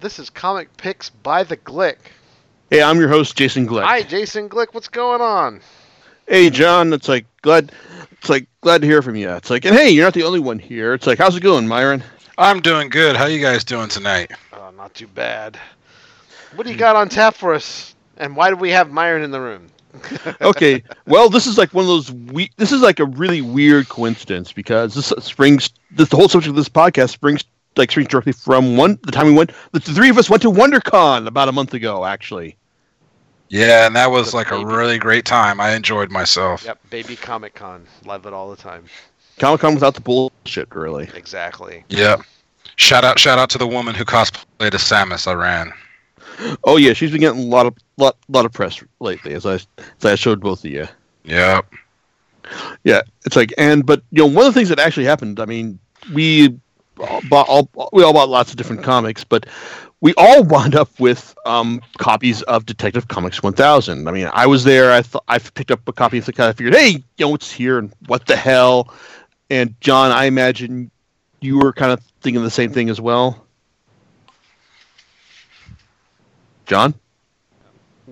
This is Comic Picks by the Glick. Hey, I'm your host, Jason Glick. Hi, Jason Glick. What's going on? Hey, John. It's like glad. It's like glad to hear from you. It's like, and hey, you're not the only one here. It's like, how's it going, Myron? I'm doing good. How you guys doing tonight? Oh, not too bad. What do you got on tap for us? And why do we have Myron in the room? okay. Well, this is like one of those. We- this is like a really weird coincidence because this uh, springs. This the whole subject of this podcast springs like springs directly from one the time we went. The three of us went to WonderCon about a month ago, actually. Yeah, and that was The like a really great time. I enjoyed myself. Yep, Baby Comic Con. Love it all the time. Comic Con without the bullshit, really. Exactly. Yeah. Shout out, shout out to the woman who cosplayed as Samus Aran. Oh yeah, she's been getting a lot of lot lot of press lately, as I as I showed both of you. Yep. Yeah, it's like, and but you know, one of the things that actually happened. I mean, we all bought all we all bought lots of different comics, but we all wound up with um, copies of Detective Comics 1000. I mean, I was there. I thought I picked up a copy of the kind of figured, hey, you know, it's here, and what the hell? And John, I imagine you were kind of thinking the same thing as well. John.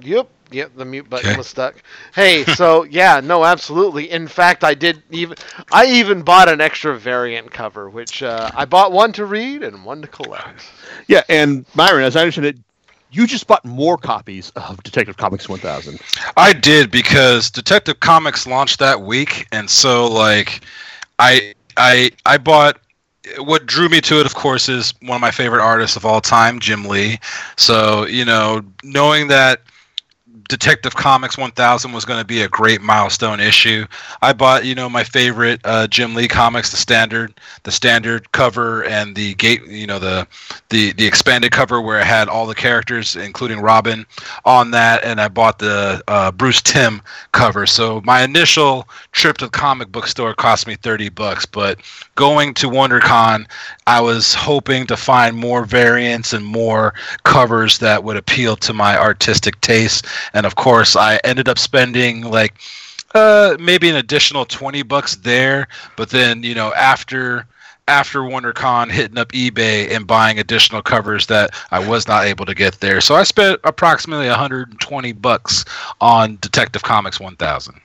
Yep. Yep, the mute button Okay. was stuck. Hey, so yeah, no, absolutely. In fact, I did even I even bought an extra variant cover, which uh, I bought one to read and one to collect. Yeah, and Myron, as I understand it, you just bought more copies of Detective Comics 1000. I did because Detective Comics launched that week, and so like, I I I bought. What drew me to it, of course, is one of my favorite artists of all time, Jim Lee. So you know, knowing that Detective Comics 1000 was going to be a great milestone issue. I bought, you know, my favorite uh, Jim Lee comics, the standard, the standard cover, and the gate, you know, the the the expanded cover where it had all the characters, including Robin, on that. And I bought the uh, Bruce Timm cover. So my initial trip to the comic book store cost me 30 bucks, but going to WonderCon, I was hoping to find more variants and more covers that would appeal to my artistic taste. And of course, I ended up spending like uh, maybe an additional 20 bucks there. But then, you know, after after WonderCon, hitting up eBay and buying additional covers that I was not able to get there. So I spent approximately 120 bucks on Detective Comics 1000.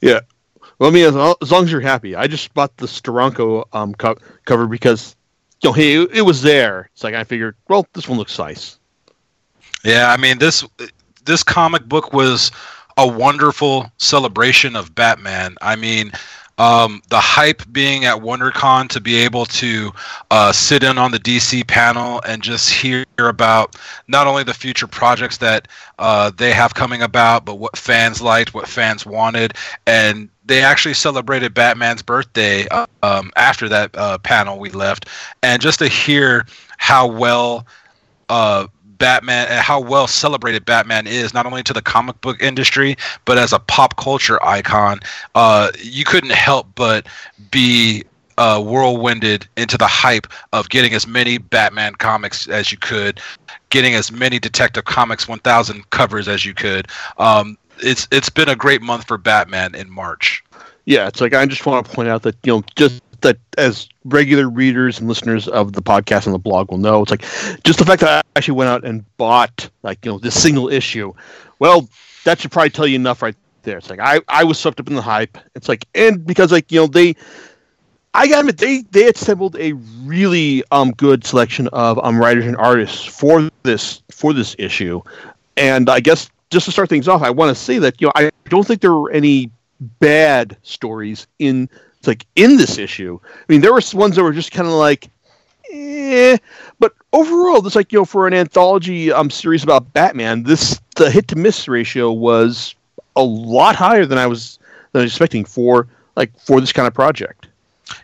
Yeah. Well, I mean, as, as long as you're happy. I just bought the Steranko um, co- cover because, you know, hey, it, it was there. It's like I figured, well, this one looks nice. Yeah, I mean this this comic book was a wonderful celebration of Batman. I mean, um, the hype being at WonderCon to be able to uh, sit in on the DC panel and just hear about not only the future projects that uh, they have coming about, but what fans liked, what fans wanted, and they actually celebrated Batman's birthday uh, um, after that uh, panel we left, and just to hear how well uh, Batman how well celebrated Batman is, not only to the comic book industry, but as a pop culture icon. Uh, you couldn't help but be uh, whirlwinded into the hype of getting as many Batman comics as you could, getting as many Detective Comics 1000 covers as you could. Um, it's it's been a great month for Batman in March. Yeah, it's like I just want to point out that, you know, just that as regular readers and listeners of the podcast and the blog will know, it's like just the fact that I actually went out and bought, like, you know, this single issue. Well, that should probably tell you enough right there. It's like I, I was swept up in the hype. It's like, and because, like, you know, they, I got admit, they they assembled a really um good selection of um writers and artists for this for this issue, and I guess just to start things off, I want to say that you know I don't think there were any bad stories in like in this issue. I mean, there were ones that were just kind of like, eh, but overall, this like you know for an anthology um series about Batman, this the hit to miss ratio was a lot higher than I was than I was expecting for like for this kind of project.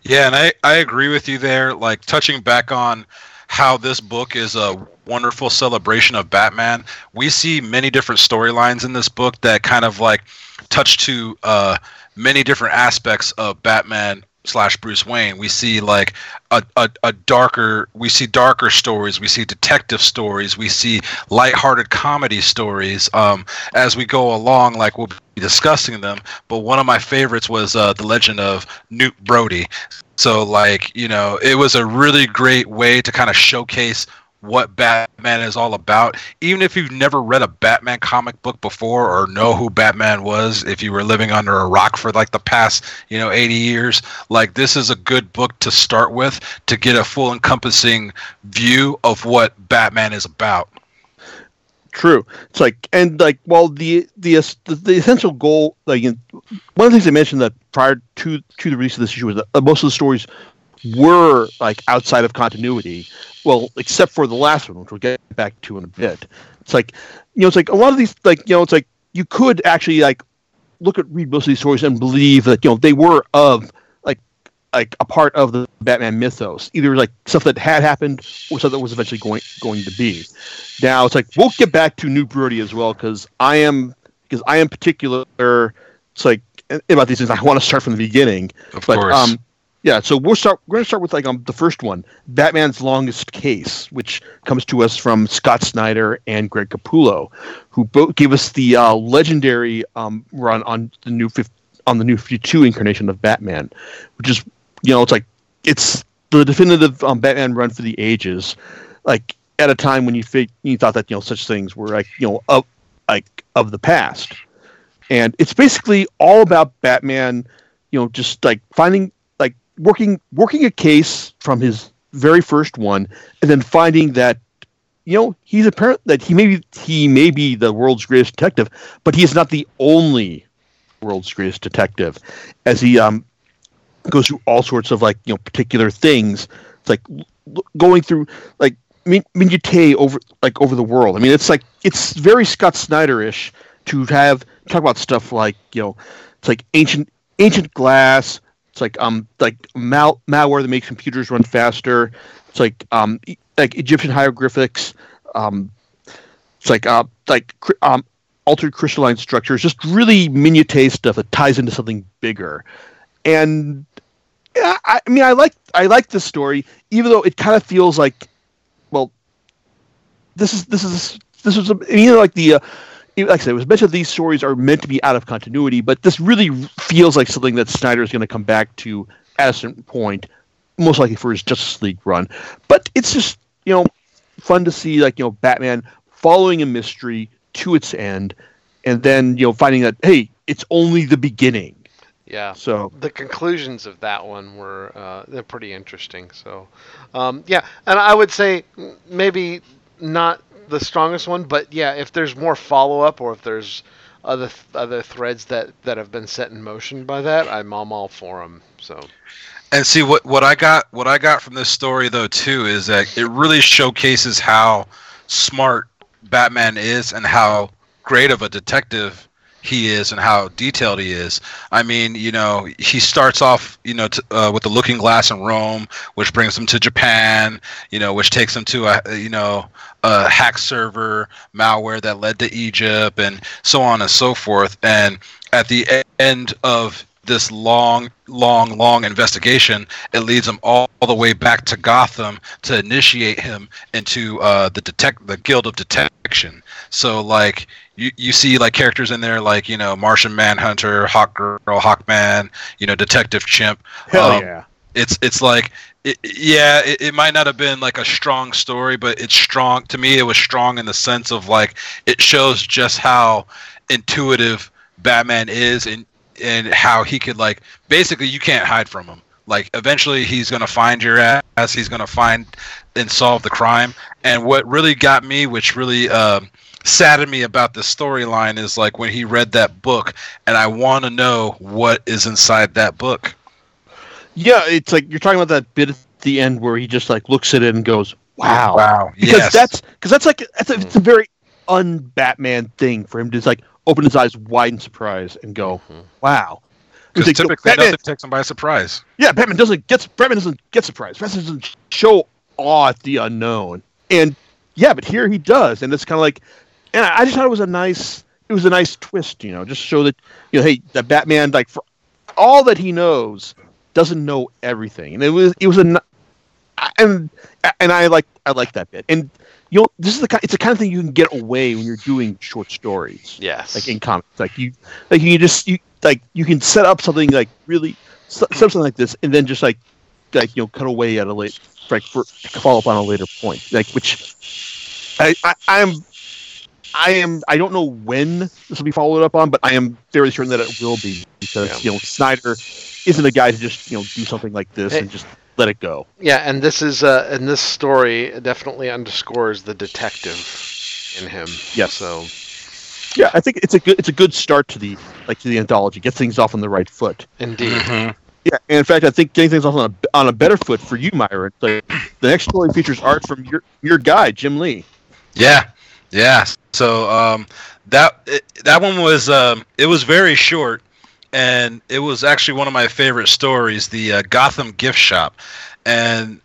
Yeah, and I, I agree with you there. Like touching back on how this book is a wonderful celebration of Batman. We see many different storylines in this book that kind of like touch to uh, many different aspects of Batman slash Bruce Wayne. We see like a, a, a darker we see darker stories, we see detective stories, we see lighthearted comedy stories um, as we go along, like we'll be discussing them. But one of my favorites was uh, the legend of Knute Brody. So like, you know, it was a really great way to kind of showcase what Batman is all about. Even if you've never read a Batman comic book before or know who Batman was, if you were living under a rock for like the past, you know, 80 years, like this is a good book to start with to get a full encompassing view of what Batman is about. True. It's like and like well the the the, the essential goal like in, one of the things I mentioned that prior to to the release of this issue was that uh, most of the stories were like outside of continuity. Well, except for the last one, which we'll get back to in a bit. It's like you know, it's like a lot of these like you know, it's like you could actually like look at read most of these stories and believe that you know they were of like a part of the Batman mythos, either like stuff that had happened or stuff that was eventually going going to be. Now it's like we'll get back to Knute Brody as well because I am because I am particular. It's like about these things. I want to start from the beginning. Of but, course. Um, yeah, so we'll start. We're going to start with like um the first one, Batman's Longest Case, which comes to us from Scott Snyder and Greg Capullo, who both gave us the uh, legendary um, run on the new 50, on the new Fifty Two incarnation of Batman, which is you know it's like it's the definitive um, Batman run for the ages, like at a time when you fi- you thought that you know such things were like you know of like of the past, and it's basically all about Batman, you know, just like finding like working working a case from his very first one, and then finding that you know he's apparent that he may be he may be the world's greatest detective, but he is not the only world's greatest detective, as he um goes through all sorts of like you know particular things. It's like going through like min- minutiae over like over the world. I mean, it's like it's very Scott Snyder-ish to have talk about stuff like you know it's like ancient ancient glass. It's like um like mal- malware that makes computers run faster. It's like um e- like Egyptian hieroglyphics. Um, it's like uh like cr- um altered crystalline structures. Just really minutiae stuff that ties into something bigger. And yeah, I, I mean, I like I like this story, even though it kind of feels like, well, this is this is this was a, you know like the. Uh, like I said, it was mentioned these stories are meant to be out of continuity, but this really feels like something that Snyder is going to come back to at a certain point, most likely for his Justice League run. But it's just you know fun to see like you know Batman following a mystery to its end, and then you know finding that hey, it's only the beginning. Yeah. So the conclusions of that one were uh, they're pretty interesting. So, um, yeah, and I would say maybe not the strongest one, but yeah, if there's more follow up or if there's other th- other threads that that have been set in motion by that, I'm, I'm all for them. So, And see what what I got what I got from this story though too is that it really showcases how smart Batman is and how great of a detective he is and how detailed he is. I mean, you know, he starts off, you know, uh, with the Looking Glass in Rome, which brings him to Japan, you know, which takes him to a, you know, a hack server malware that led to Egypt and so on and so forth. And at the end of this long, long, long investigation, it leads him all, all the way back to Gotham to initiate him into uh, the detect the Guild of Detection. So like you, you see like characters in there like you know Martian Manhunter, Hawk Girl, Hawkman, you know Detective Chimp. hell Um, yeah. It's it's like it, yeah, it, it might not have been like a strong story, but it's strong to me. It was strong in the sense of like it shows just how intuitive Batman is and and how he could like basically you can't hide from him. Like eventually he's gonna find your ass. He's gonna find and solve the crime. And what really got me, which really um, saddened me about the storyline, is like when he read that book, and I want to know what is inside that book. Yeah, it's like you're talking about that bit at the end where he just like looks at it and goes, "Wow." Wow. Because yes. that's because that's like that's a, it's a very un-Batman thing for him to just like open his eyes wide in surprise and go, Mhm. "Wow." Because like, typically Batman, nothing takes him by surprise. yeah, Batman doesn't get Batman doesn't get surprised. Batman doesn't show awe at the unknown, and yeah, but here he does, and it's kind of like, and I I just thought it was a nice, it was a nice twist, you know, just show that you know, hey, that Batman, like for all that he knows, doesn't know everything, and it was it was a, and and I like I like that bit, and you know, this is the kind, it's the kind of thing you can get away when you're doing short stories. Yes, like in comics. Like you like you just you like you can set up something like really something like this and then just like like you know cut away at a late like for follow up on a later point, like which I, I I'm I am I don't know when this will be followed up on, but I am very certain that it will be because Yeah. you know Snyder isn't a guy to just you know do something like this Hey. and just let it go. Yeah, and this is uh, and this story definitely underscores the detective in him. Yes. So Yeah, I think it's a good it's a good start to the like to the anthology. Get things off on the right foot. indeed. Mhm. Yeah, and in fact, I think getting things off on a, on a better foot for you, Myron. Like, the next story features art from your your guy, Jim Lee. Yeah, yeah. So um, that it, that one was um, it was very short, and it was actually one of my favorite stories, the uh, Gotham gift shop, and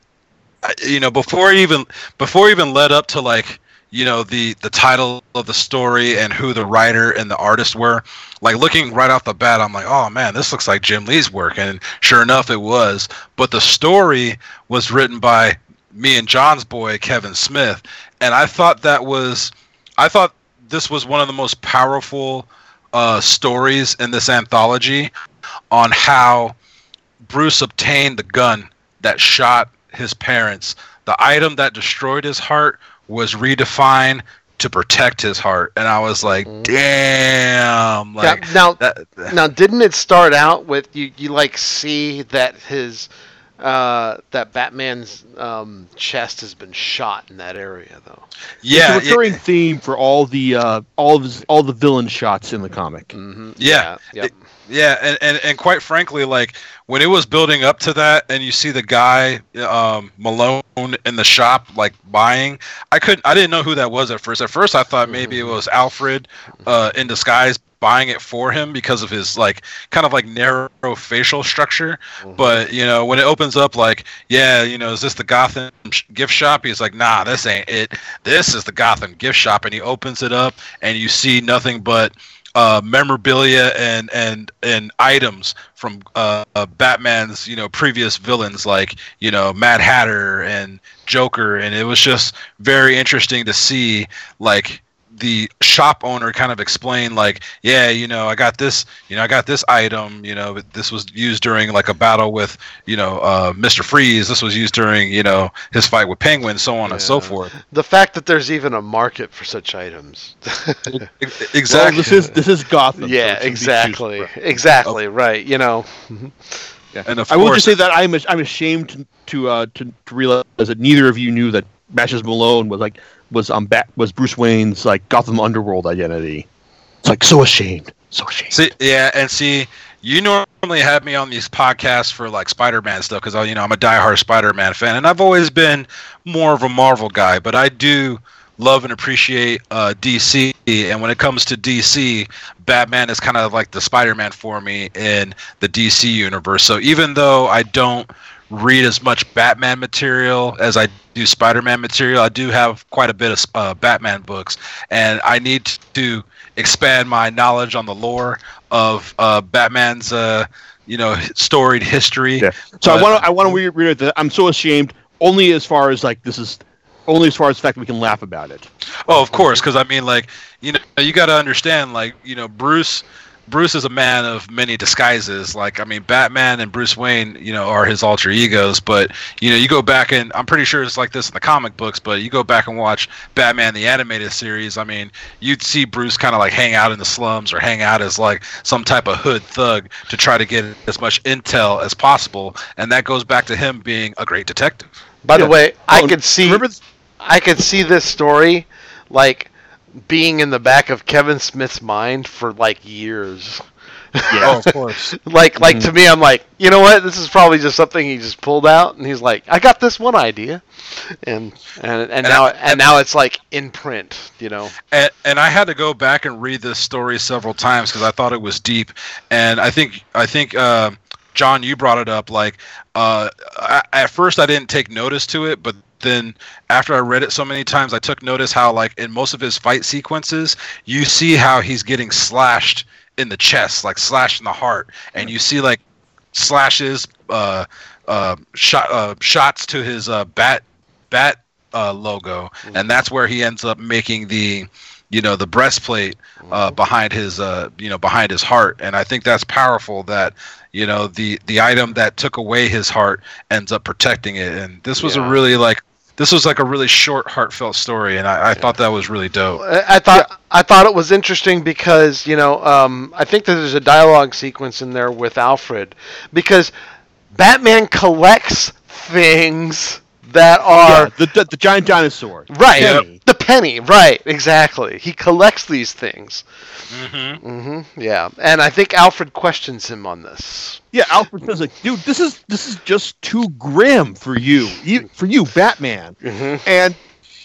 you know before even before even led up to like you know the the title of the story and who the writer and the artist were like looking right off the bat i'm like oh man this looks like jim lee's work. And sure enough it was. But the story was written by me and john's boy kevin smith. And i thought that was i thought this was one of the most powerful uh, stories in this anthology on how bruce obtained the gun that shot his parents the item that destroyed his heart was redefined to protect his heart and i was like Mm. damn like now, that now, didn't it start out with you? You like see that his uh, that Batman's um, chest has been shot in that area, though. yeah it's a recurring theme for all the uh, all of his, all the villain shots in the comic. Mm-hmm. Yeah. Yep. Yeah, and, and, and quite frankly, like when it was building up to that, and you see the guy um, Malone in the shop like buying, I couldn't, I didn't know who that was at first. At first, I thought maybe it was Alfred uh, in disguise buying it for him because of his like kind of like narrow facial structure. Mhm. But you know, when it opens up, like, yeah, you know, is this the Gotham sh- gift shop? He's like, nah, this ain't it. This is the Gotham gift shop, and he opens it up, and you see nothing but uh, memorabilia and and and items from uh, uh, Batman's you know previous villains like you know Mad Hatter and Joker, and it was just very interesting to see like the shop owner kind of explain like yeah you know i got this you know i got this item you know this was used during like a battle with you know uh, mr freeze this was used during you know his fight with penguin so on and so forth The fact that there's even a market for such items. E- Well, exactly this is this is Gotham. yeah, it should exactly, used for- exactly, right. You know, Yeah. And of I will just say that I'm I'm ashamed to to, uh, to to realize that neither of you knew that Matches Malone was like was um Bat was Bruce Wayne's like Gotham Underworld identity. It's like so ashamed, so ashamed. See, yeah, and see, you normally have me on these podcasts for like Spider-Man stuff because you know I'm a diehard Spider-Man fan, and I've always been more of a Marvel guy, but I do love and appreciate uh, DC. And when it comes to DC, Batman is kind of like the Spider-Man for me in the DC universe. So even though I don't read as much Batman material as I do Spider-Man material, I do have quite a bit of uh, Batman books, and I need to expand my knowledge on the lore of uh, Batman's, uh, you know, storied history. Yeah. So I want to I want to reiterate that I'm so ashamed only as far as like this is only as far as the fact that we can laugh about it. Oh, of course, because I mean, like, you know, you got to understand, like, you know, Bruce. Bruce is a man of many disguises. Like, I mean, Batman and Bruce Wayne, you know, are his alter egos. But you know, you go back and I'm pretty sure it's like this in the comic books. But you go back and watch Batman the animated series. I mean, you'd see Bruce kind of like hang out in the slums or hang out as like some type of hood thug to try to get as much intel as possible. And that goes back to him being a great detective. by the Yeah. way, oh, I Oh, could see, Remember, th- I could see this story, like being in the back of Kevin Smith's mind for like years. Oh, of course. like, like to me, I'm like, you know what? This is probably just something he just pulled out, and he's like, I got this one idea, and and and, now I- and now it's like in print, you know. and, and I had to go back and read this story several times because I thought it was deep. And I think I think uh, John, you brought it up. Like uh, I, at first, I didn't take notice to it, but then after I read it so many times, I took notice how like in most of his fight sequences, you see how he's getting slashed in the chest, like slashed in the heart, and you see like slashes, uh, uh, shot, uh, shots to his uh, bat bat uh, logo, and that's where he ends up making the you know the breastplate uh, behind his uh, you know behind his heart, and I think that's powerful. That you know the the item that took away his heart ends up protecting it, and this was Yeah. a really like this was like a really short, heartfelt story, and I, I thought that was really dope. I I thought I thought it was interesting because you know um, I think that there's a dialogue sequence in there with Alfred because Batman collects things that are Yeah, the, the the giant dinosaur. right Penny. the penny right exactly he collects these things Mm-hmm. hmm yeah and I think Alfred questions him on this Yeah, Alfred says like, dude, this is this is just too grim for you, you for you, Batman. hmm And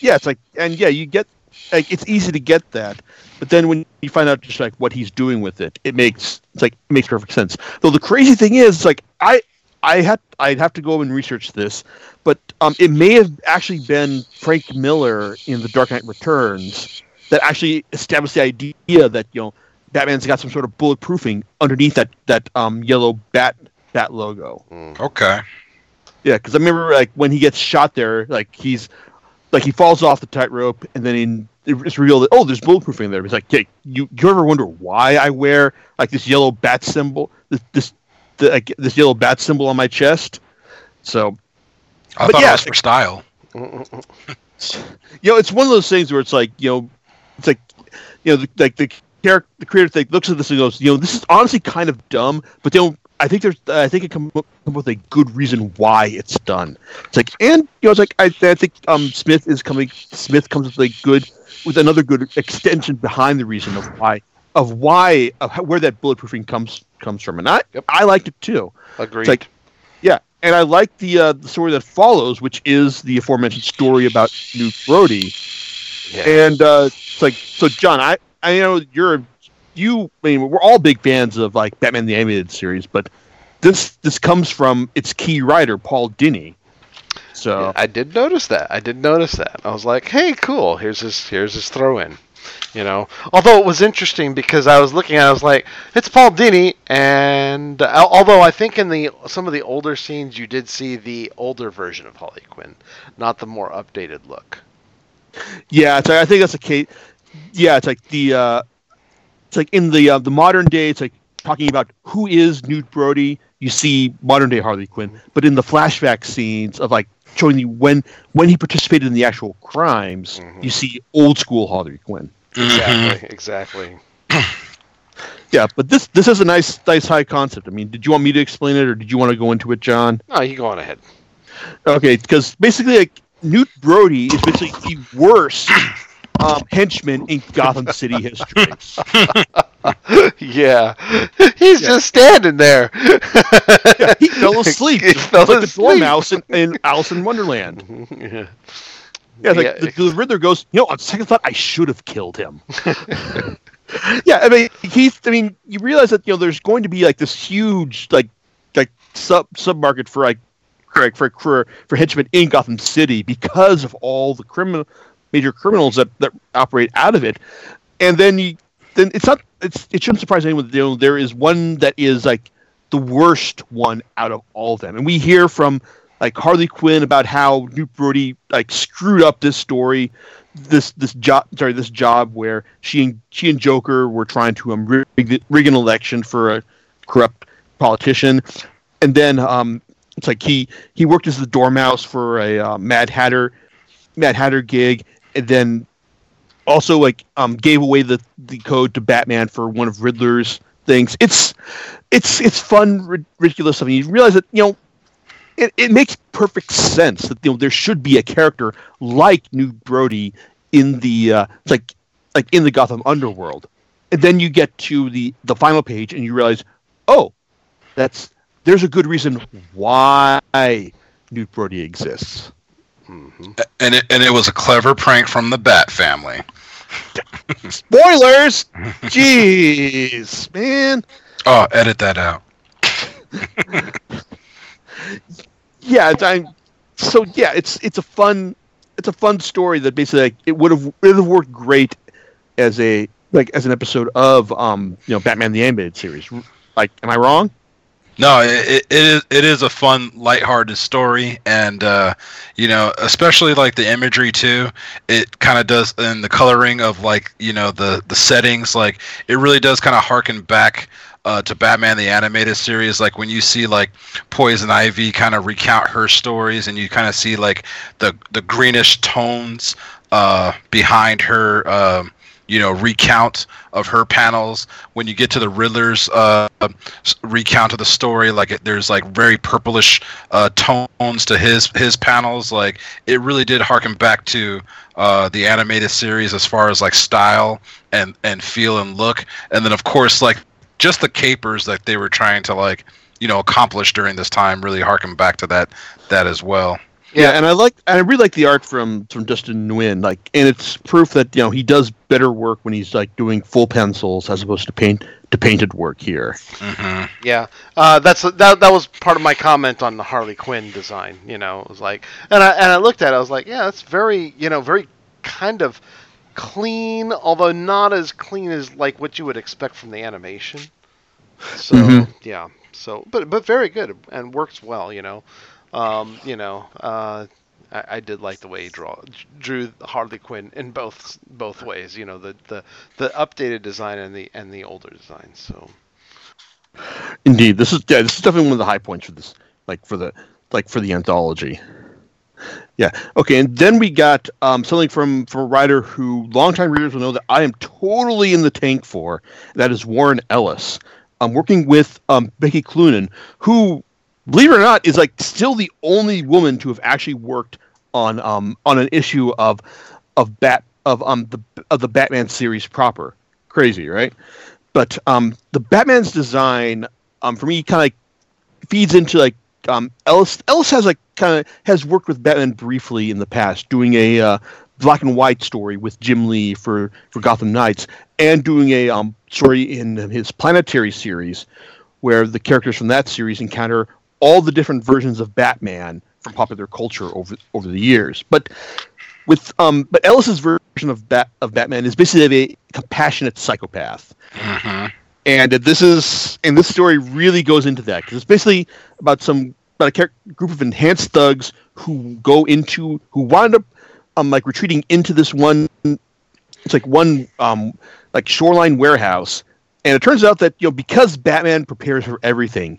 yeah, it's like, and yeah, you get like it's easy to get that, but then when you find out just like what he's doing with it, it makes it's like it makes perfect sense. Though the crazy thing is, it's like I I had I'd have to go and research this, but um, it may have actually been Frank Miller in The Dark Knight Returns that actually established the idea that you know Batman's got some sort of bulletproofing underneath that that um, yellow bat bat logo. Okay. Yeah, because I remember like when he gets shot there, like he's like he falls off the tightrope, and then in, it's revealed that oh, there's bulletproofing there. He's like, hey, you you ever wonder why I wear like this yellow bat symbol, this this the, this yellow bat symbol on my chest? So I But thought yeah, it was for style. you know, it's one of those things where it's like you know, it's like you know, the, like the character, the creator like, looks at this and goes, you know, this is honestly kind of dumb, but they don't. I think there's, I think it come up with a good reason why it's done. It's like, and you know, it's like I, I think um Smith is coming. Smith comes with a good, with another good extension behind the reason of why, of why, of how, where that bulletproofing comes comes from, and I, Yep. I liked it too. agreed It's like, yeah, and I like the uh, the story that follows, which is the aforementioned story about Knute Brody. yeah. And uh, it's like, so John, I I know you're you. I mean, we're all big fans of like Batman the Animated Series, but this this comes from its key writer Paul Dini. So Yeah, I did notice that. I did notice that. I was like, "Hey, cool. Here's his here's his throw in." You know, although it was interesting because I was looking at, it, I was like, "It's Paul Dini," and uh, although I think in the some of the older scenes you did see the older version of Harley Quinn, not the more updated look. yeah, it's like, I think that's a case. Yeah, it's like the uh, it's like in the uh, the modern day, it's like talking about who is Knute Brody. You see modern day Harley Quinn, but in the flashback scenes of like showing you when when he participated in the actual crimes, Mhm. you see old school Harley Quinn. Exactly. Exactly. Yeah, but this this is a nice nice high concept. I mean, did you want me to explain it, or did you want to go into it, John? No, you go on ahead. Okay, because basically, like Knute Brody is basically the worst um, henchman in Gotham City history. yeah, he's just standing there. Yeah, he fell asleep. He fell like the asleep. Dormouse in, in Alice in Wonderland. yeah. Yeah, like Yeah, the, the Riddler goes, you know, on second thought, I should have killed him. yeah, I mean, he's. I mean, you realize that you know there's going to be like this huge like like sub sub market for like for for for, for henchmen in Gotham City because of all the criminal major criminals that that operate out of it, and then you then it's not it's it shouldn't surprise anyone that you know, there is one that is like the worst one out of all of them, and we hear from like Harley Quinn about how Knute Brody like screwed up this story, this this job sorry this job where she and she and Joker were trying to um, rig, rig an election for a corrupt politician, and then um it's like he he worked as the dormouse for a uh, Mad Hatter Mad Hatter gig, and then also like um gave away the the code to Batman for one of Riddler's things. It's it's it's fun, ridiculous. I mean, you realize that you know it, it makes perfect sense that you know there should be a character like Knute Brody in the uh, like like in the Gotham underworld, and then you get to the the final page and you realize, oh, that's there's a good reason why Knute Brody exists. Mhm. And it and it was a clever prank from the Bat family. Spoilers, jeez, man. Oh, edit that out. yeah, it's, I, so yeah, it's it's a fun it's a fun story that basically like, it would have it would have worked great as a like as an episode of um you know Batman the animated series. Like, am I wrong? No, it, it is it is a fun, lighthearted story, and uh, you know, especially like the imagery too. It kind of does, and the coloring of like you know the the settings, like it really does kind of harken back uh, to Batman the animated series. Like when you see like Poison Ivy kind of recount her stories, and you kind of see like the the greenish tones uh, behind her. Um, you know recount of her panels when you get to the riddler's uh, recount of the story like it, there's like very purplish uh, tones to his his panels like it really did harken back to uh, the animated series as far as like style and and feel and look and then of course like just the capers that they were trying to like you know accomplish during this time really harken back to that that as well yeah, and I like and I really like the art from from Dustin Nguyen. Like, and it's proof that you know he does better work when he's like doing full pencils as opposed to paint to painted work here. mm-hmm. Yeah, uh, that's that. That was part of my comment on the Harley Quinn design. You know, it was like, and I and I looked at it. I was like, yeah, that's very, you know, very kind of clean, although not as clean as like what you would expect from the animation. So Mhm. yeah, so but but very good and works well. You know, um, you know, uh, I, I did like the way he draw drew Harley Quinn in both both ways. You know, the the the updated design and the and the older design. So. Indeed, this is yeah, this is definitely one of the high points for this, like for the like for the anthology. Yeah. Okay, and then we got um, something from from a writer who longtime readers will know that I am totally in the tank for. That is Warren Ellis. I'm working with um, Becky Cloonan, who, believe it or not, is like still the only woman to have actually worked on um, on an issue of of bat of um the of the Batman series proper. Crazy, right? But um, the Batman's design, um, for me, kind of feeds into like um, Ellis. Ellis has like kind of has worked with Batman briefly in the past, doing a uh, black and white story with Jim Lee for for Gotham Knights, and doing a um, story in his Planetary series, where the characters from that series encounter all the different versions of Batman from popular culture over over the years. But with um, but Ellis's version of Bat of Batman is basically a compassionate psychopath Mm-hmm. and this is and this story really goes into that because it's basically about some about a group of enhanced thugs who go into who wind up um like retreating into this one it's like one um like shoreline warehouse. And it turns out that you know because batman prepares for everything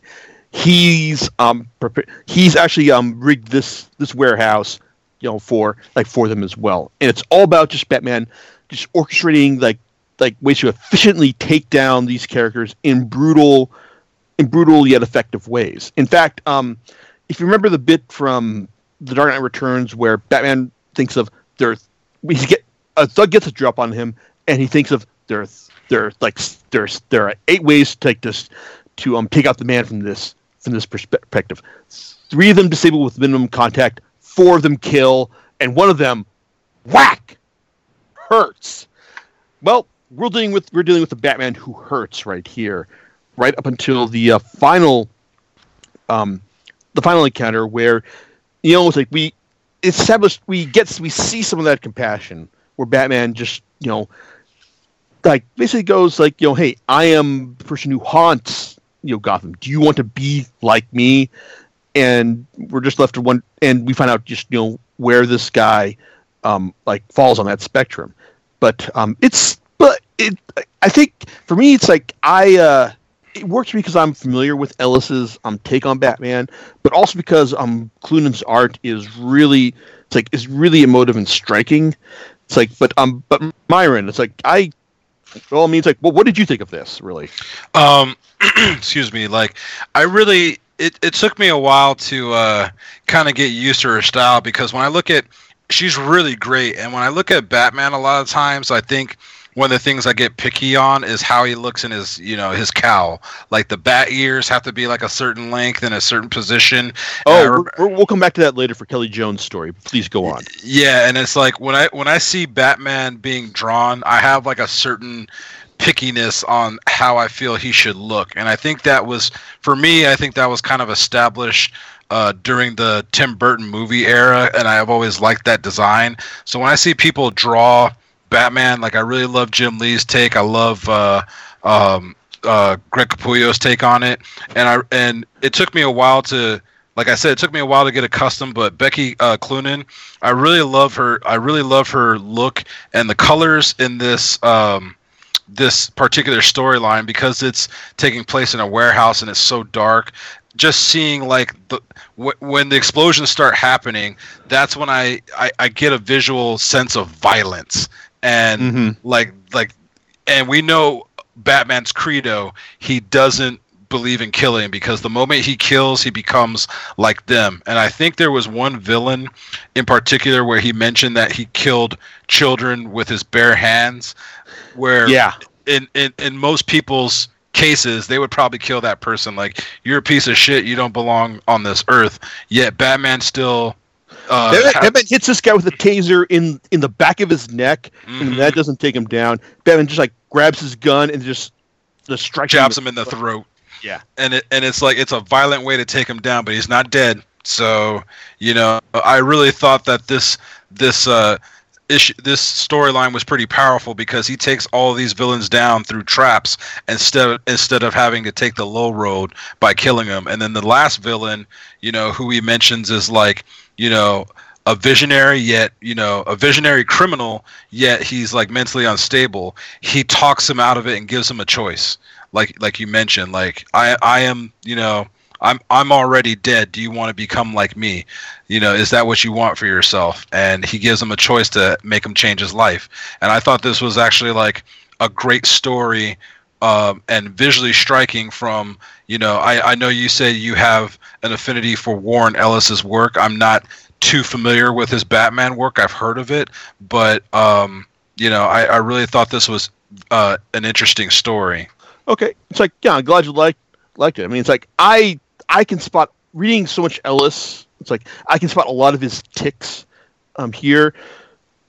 he's um prepa- he's actually um rigged this this warehouse you know for like for them as well. And it's all about just batman just orchestrating like like ways to efficiently take down these characters in brutal in brutal yet effective ways. In fact, um, if you remember the bit from The Dark Knight Returns where Batman thinks of there, we get a thug gets a drop on him, and he thinks of there, there like there's there are eight ways to take this to um take out the man from this from this perspective. Three of them disable with minimum contact, four of them kill, and one of them whack hurts. Well, we're dealing with we're dealing with the Batman who hurts right here, right up until the uh, final, um, the final encounter where, you know, it's like we established we get we see some of that compassion where Batman just you know, like basically goes like you know, hey, I am the person who haunts you know Gotham. Do you want to be like me? And we're just left to one, and we find out just you know where this guy, um, like falls on that spectrum. But um, it's but it I think for me it's like I uh it works because I'm familiar with Ellis's um take on Batman, but also because um Cloonan's art is really it's like is really emotive and striking. It's like but um but Myron, it's like I well I mean it's like well what did you think of this really? Um, excuse me. Like, I really it, it took me a while to uh, kind of get used to her style because when I look at she's really great, and when I look at Batman, a lot of times I think one of the things I get picky on is how he looks in his you know his cowl. Like the bat ears have to be like a certain length and a certain position. Oh, we're- we'll come back to that later for Kelly Jones' story. Please go on. Yeah, and it's like when I when I see Batman being drawn, I have like a certain pickiness on how I feel he should look, and I think that was for me. I think that was kind of established uh, during the Tim Burton movie era, and I've always liked that design. So when I see people draw Batman, like I really love Jim Lee's take. I love uh, um, uh, Greg Capullo's take on it, and I and it took me a while to like I said, it took me a while to get accustomed, but Becky uh, Cloonan, I really love her. I really love her look and the colors in this um, this particular storyline because it's taking place in a warehouse and it's so dark. Just seeing like the w- when the explosions start happening, that's when I, I I get a visual sense of violence and Mm-hmm. like like and we know Batman's credo. He doesn't believe in killing because the moment he kills, he becomes like them. And I think there was one villain in particular where he mentioned that he killed children with his bare hands. Where Yeah. in, in, in most people's cases, they would probably kill that person. Like, you're a piece of shit. You don't belong on this earth. Yet Batman still. Uh, Batman, ha- Batman hits this guy with a taser in in the back of his neck, Mhm. and that doesn't take him down. Batman just like grabs his gun and just just strikes jabs him in the throat. Yeah. and it and it's like it's a violent way to take him down, but he's not dead. So you know, I really thought that this this uh issue this storyline was pretty powerful because he takes all these villains down through traps instead of, instead of having to take the low road by killing them. And then the last villain, you know, who he mentions is like you know a visionary yet you know a visionary criminal yet he's like mentally unstable. He talks him out of it and gives him a choice. Like like you mentioned like i i am you know i'm i'm already dead. Do you want to become like me? You know is that what you want for yourself? And he gives him a choice to make him change his life. And i thought this was actually like a great story um, and visually striking from you know I, I know you say you have an affinity for warren ellis's work i'm not too familiar with his batman work i've heard of it but um, you know I, I really thought this was uh, an interesting story Okay, it's like yeah, I'm glad you like liked it. I mean, it's like I I can spot reading so much Ellis. It's like I can spot a lot of his ticks um here.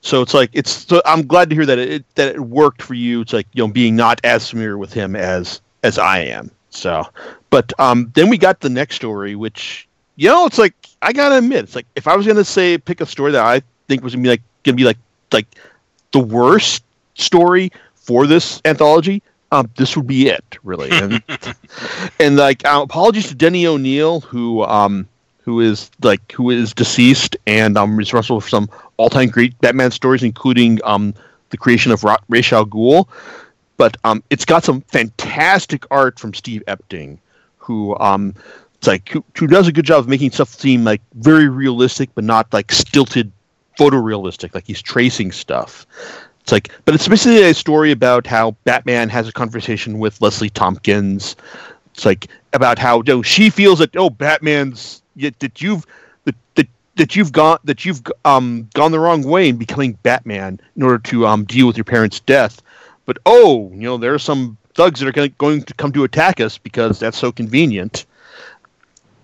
So it's like it's so I'm glad to hear that it that it worked for you. It's like you know being not as familiar with him as as I am. So, but um then we got the next story, which you know it's like I gotta admit it's like if I was gonna say pick a story that I think was gonna be like gonna be like like the worst story for this anthology, um, this would be it, really. And, and like, uh, apologies to Denny O'Neil who um, who is like who is deceased and um, responsible for some all-time great Batman stories, including um, the creation of Ra- Ra's. But um, it's got some fantastic art from Steve Epting, who um, it's like who, who does a good job of making stuff seem like very realistic, but not like stilted photorealistic. Like he's tracing stuff. It's like, but it's basically a story about how Batman has a conversation with Leslie Tompkins. It's like about how you know, she feels that oh, Batman's that you've that, that that you've gone that you've um gone the wrong way in becoming Batman in order to um deal with your parents' death. But oh, you know there are some thugs that are gonna, going to come to attack us because that's so convenient.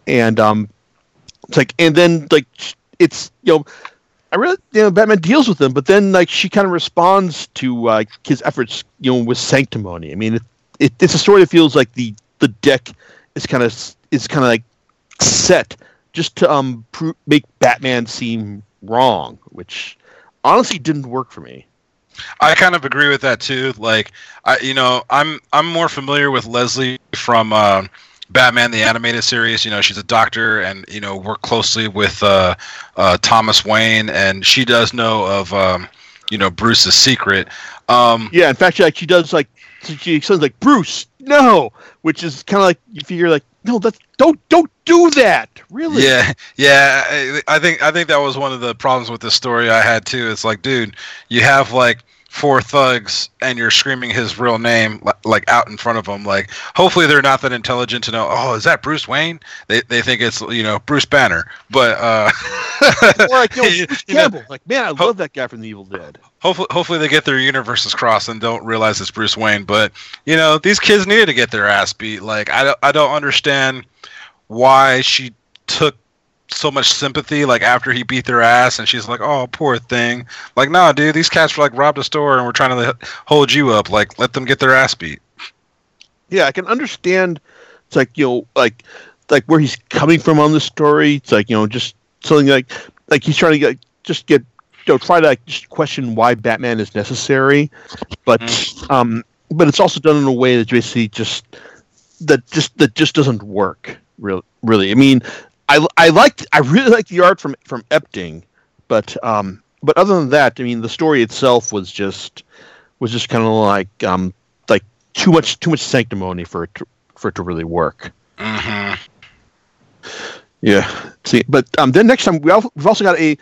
And um, it's like, and then like it's you know I really, you know, Batman deals with them, but then like she kind of responds to uh, his efforts, you know, with sanctimony. I mean, it, it, it's a story that feels like the the deck is kind of is kind of like set just to um make Batman seem wrong, which honestly didn't work for me. I kind of agree with that too. Like, I you know, I'm I'm more familiar with Leslie from uh, Batman the animated series. You know, she's a doctor and you know worked closely with uh, uh, Thomas Wayne, and she does know of um, you know Bruce's secret. Um, Yeah, in fact, she, like she does like she sounds like Bruce, no, which is kind of like you figure like no, that's don't don't do that, really. Yeah, yeah. I, I think I think that was one of the problems with the story I had too. It's like, dude, you have like four thugs and you're screaming his real name like out in front of them. Like, hopefully they're not that intelligent to know. Oh, is that Bruce Wayne? They they think it's you know Bruce Banner. But uh, or like you know, Bruce you know, like man, I ho- love that guy from The Evil Dead. hopefully hopefully they get their universes crossed and don't realize it's Bruce Wayne. But you know, these kids needed to get their ass beat. Like, I don't I don't understand why she took so much sympathy like after he beat their ass and she's like oh poor thing like nah dude these cats were like robbed a store and we're trying to hold you up like let them get their ass beat yeah, I can understand. It's like you know, like like where he's coming from on the story. It's like you know, just something like like he's trying to get just get you know try to like, just question why Batman is necessary. But um, but it's also done in a way that basically just that just that just doesn't work. Really, really. I mean, I I liked I really liked the art from from Epting, but um, but other than that, I mean, the story itself was just was just kind of like um like too much too much sanctimony for it to, for it to really work. hmm Yeah. See, but um, then next time we we've also got a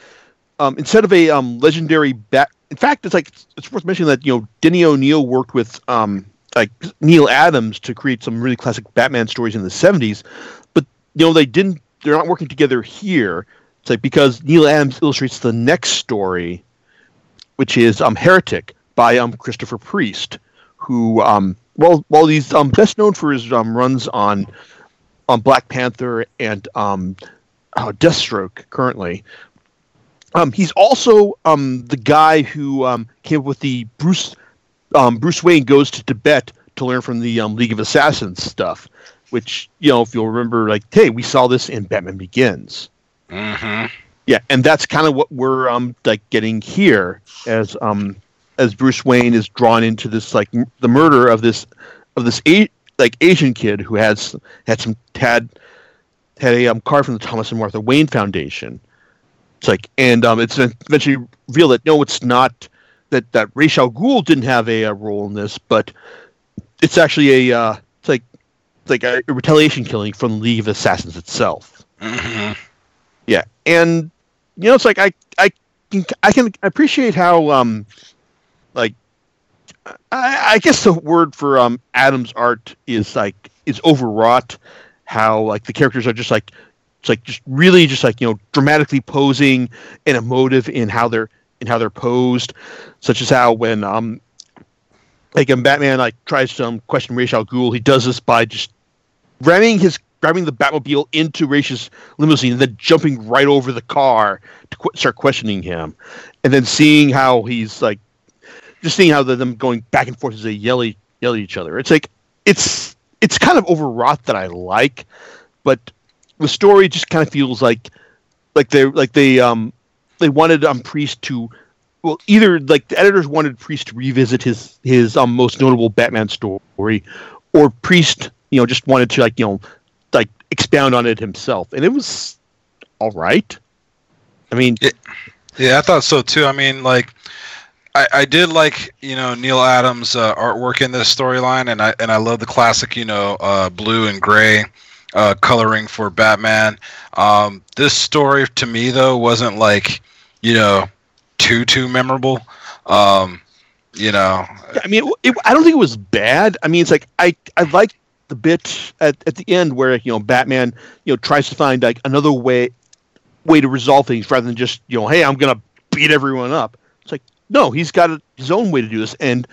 um, instead of a um, legendary bat. In fact, it's like it's worth mentioning that you know Denny O'Neil worked with um, like Neal Adams to create some really classic Batman stories in the '70s, but you know they didn't. They're not working together here. It's like because Neal Adams illustrates the next story, which is um, Heretic by um, Christopher Priest, who um, well, well, he's um, best known for his um, runs on on Black Panther and um, uh, Deathstroke currently. Um, he's also um, the guy who um, came up with the Bruce um, Bruce Wayne goes to Tibet to learn from the um, League of Assassins stuff, which you know if you'll remember, like hey, we saw this in Batman Begins. hmm Yeah, and that's kind of what we're um like getting here as um as Bruce Wayne is drawn into this like m- the murder of this of this a- like Asian kid who has had some had had a um, card from the Thomas and Martha Wayne Foundation. It's like and um it's eventually revealed that no, it's not that that Ra's al Ghul didn't have a, uh role in this, but it's actually a uh, it's like like a, retaliation killing from League of Assassins itself. hmm Yeah, and you know, it's like I I can I can appreciate how um like I, I guess the word for um Adam's art is like is overwrought. How like the characters are just like it's like just really just like you know dramatically posing and emotive in how they're in how they're posed, such as how when um like when Batman like tries to um, question Ra's al Ghul, he does this by just ramming his grabbing the Batmobile into Raish's limousine and then jumping right over the car to qu- start questioning him, and then seeing how he's like, just seeing how the, them going back and forth as they yell, e- yell at each other. It's like it's it's kind of overwrought that I like, but the story just kind of feels like like they like they um they wanted um Priest to well either like the editors wanted Priest to revisit his his um most notable Batman story, or Priest you know just wanted to like you know like expound on it himself, and it was all right. I mean, Yeah, I thought so too. I mean, like, I, I did like you know Neal Adams' uh, artwork in this storyline, and I and I love the classic you know uh, blue and gray uh, coloring for Batman. Um, this story to me though wasn't like you know too too memorable. Um, you know, I mean, it, it, I don't think it was bad. I mean, it's like I I like the bit at, at the end where you know Batman you know tries to find like another way way to resolve things rather than just you know hey I'm gonna beat everyone up. It's like no, he's got a, his own way to do this, and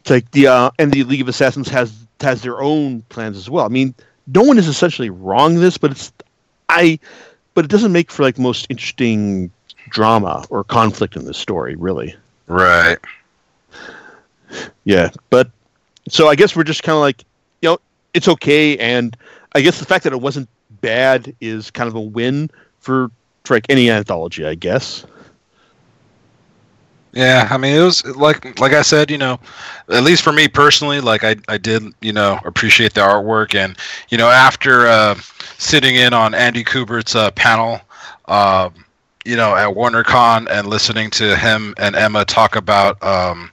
it's like the uh, and the League of Assassins has has their own plans as well. I mean, no one is essentially wrong in this, but it's I, but it doesn't make for like most interesting drama or conflict in this story, really. right? Yeah, but so I guess we're just kind of like, it's okay, and I guess the fact that it wasn't bad is kind of a win for like any anthology, I guess. Yeah, I mean it was like like I said, you know, at least for me personally, like I I did, you know, appreciate the artwork and you know, after uh sitting in on Andy Kubert's uh, panel uh, you know, at WonderCon and listening to him and Emma talk about um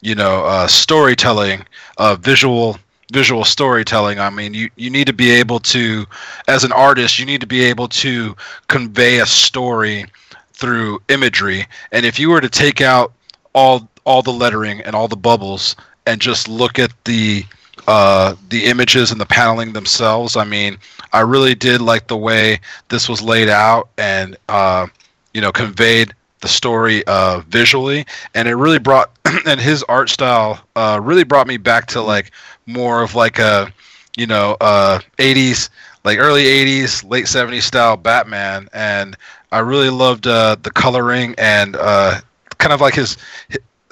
you know, uh storytelling, uh visual visual storytelling. I mean, you you need to be able to as an artist, you need to be able to convey a story through imagery and if you were to take out all all the lettering and all the bubbles and just look at the uh, the images and the paneling themselves i mean i really did like the way this was laid out and uh, you know conveyed the story uh, visually and it really brought and his art style uh, really brought me back to like more of like a you know uh, 80s like early 80s late 70s style batman and I really loved uh, the coloring and uh, kind of like his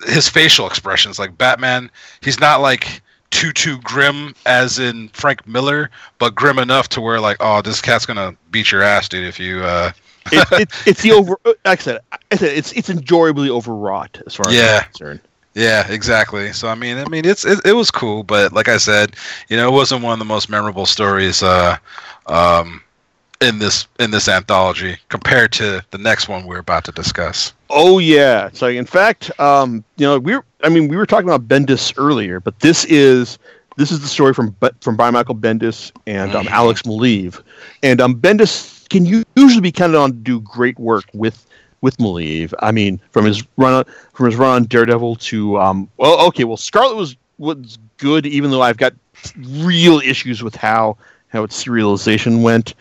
his facial expressions. Like Batman, he's not like too too grim as in Frank Miller, but grim enough to where like, oh, this cat's gonna beat your ass, dude. If you, uh... it, it, it's the over. Like I said, I said it's it's enjoyably overwrought as far as Yeah. I'm concerned. Yeah, exactly. So I mean, I mean, it's it, it was cool, but like I said, you know, it wasn't one of the most memorable stories uh, um, in this in this anthology compared to the next one we're about to discuss. Oh yeah. So in fact, um, you know, we are I mean, we were talking about Bendis earlier, but this is this is the story from from Brian Michael Bendis and um, mm-hmm. Alex Maleev, and um, Bendis can usually be counted on to do great work with with Maleev. I mean, from his run from his run on Daredevil to um, well, okay, well, Scarlet was was good, even though I've got real issues with how how its serialization went.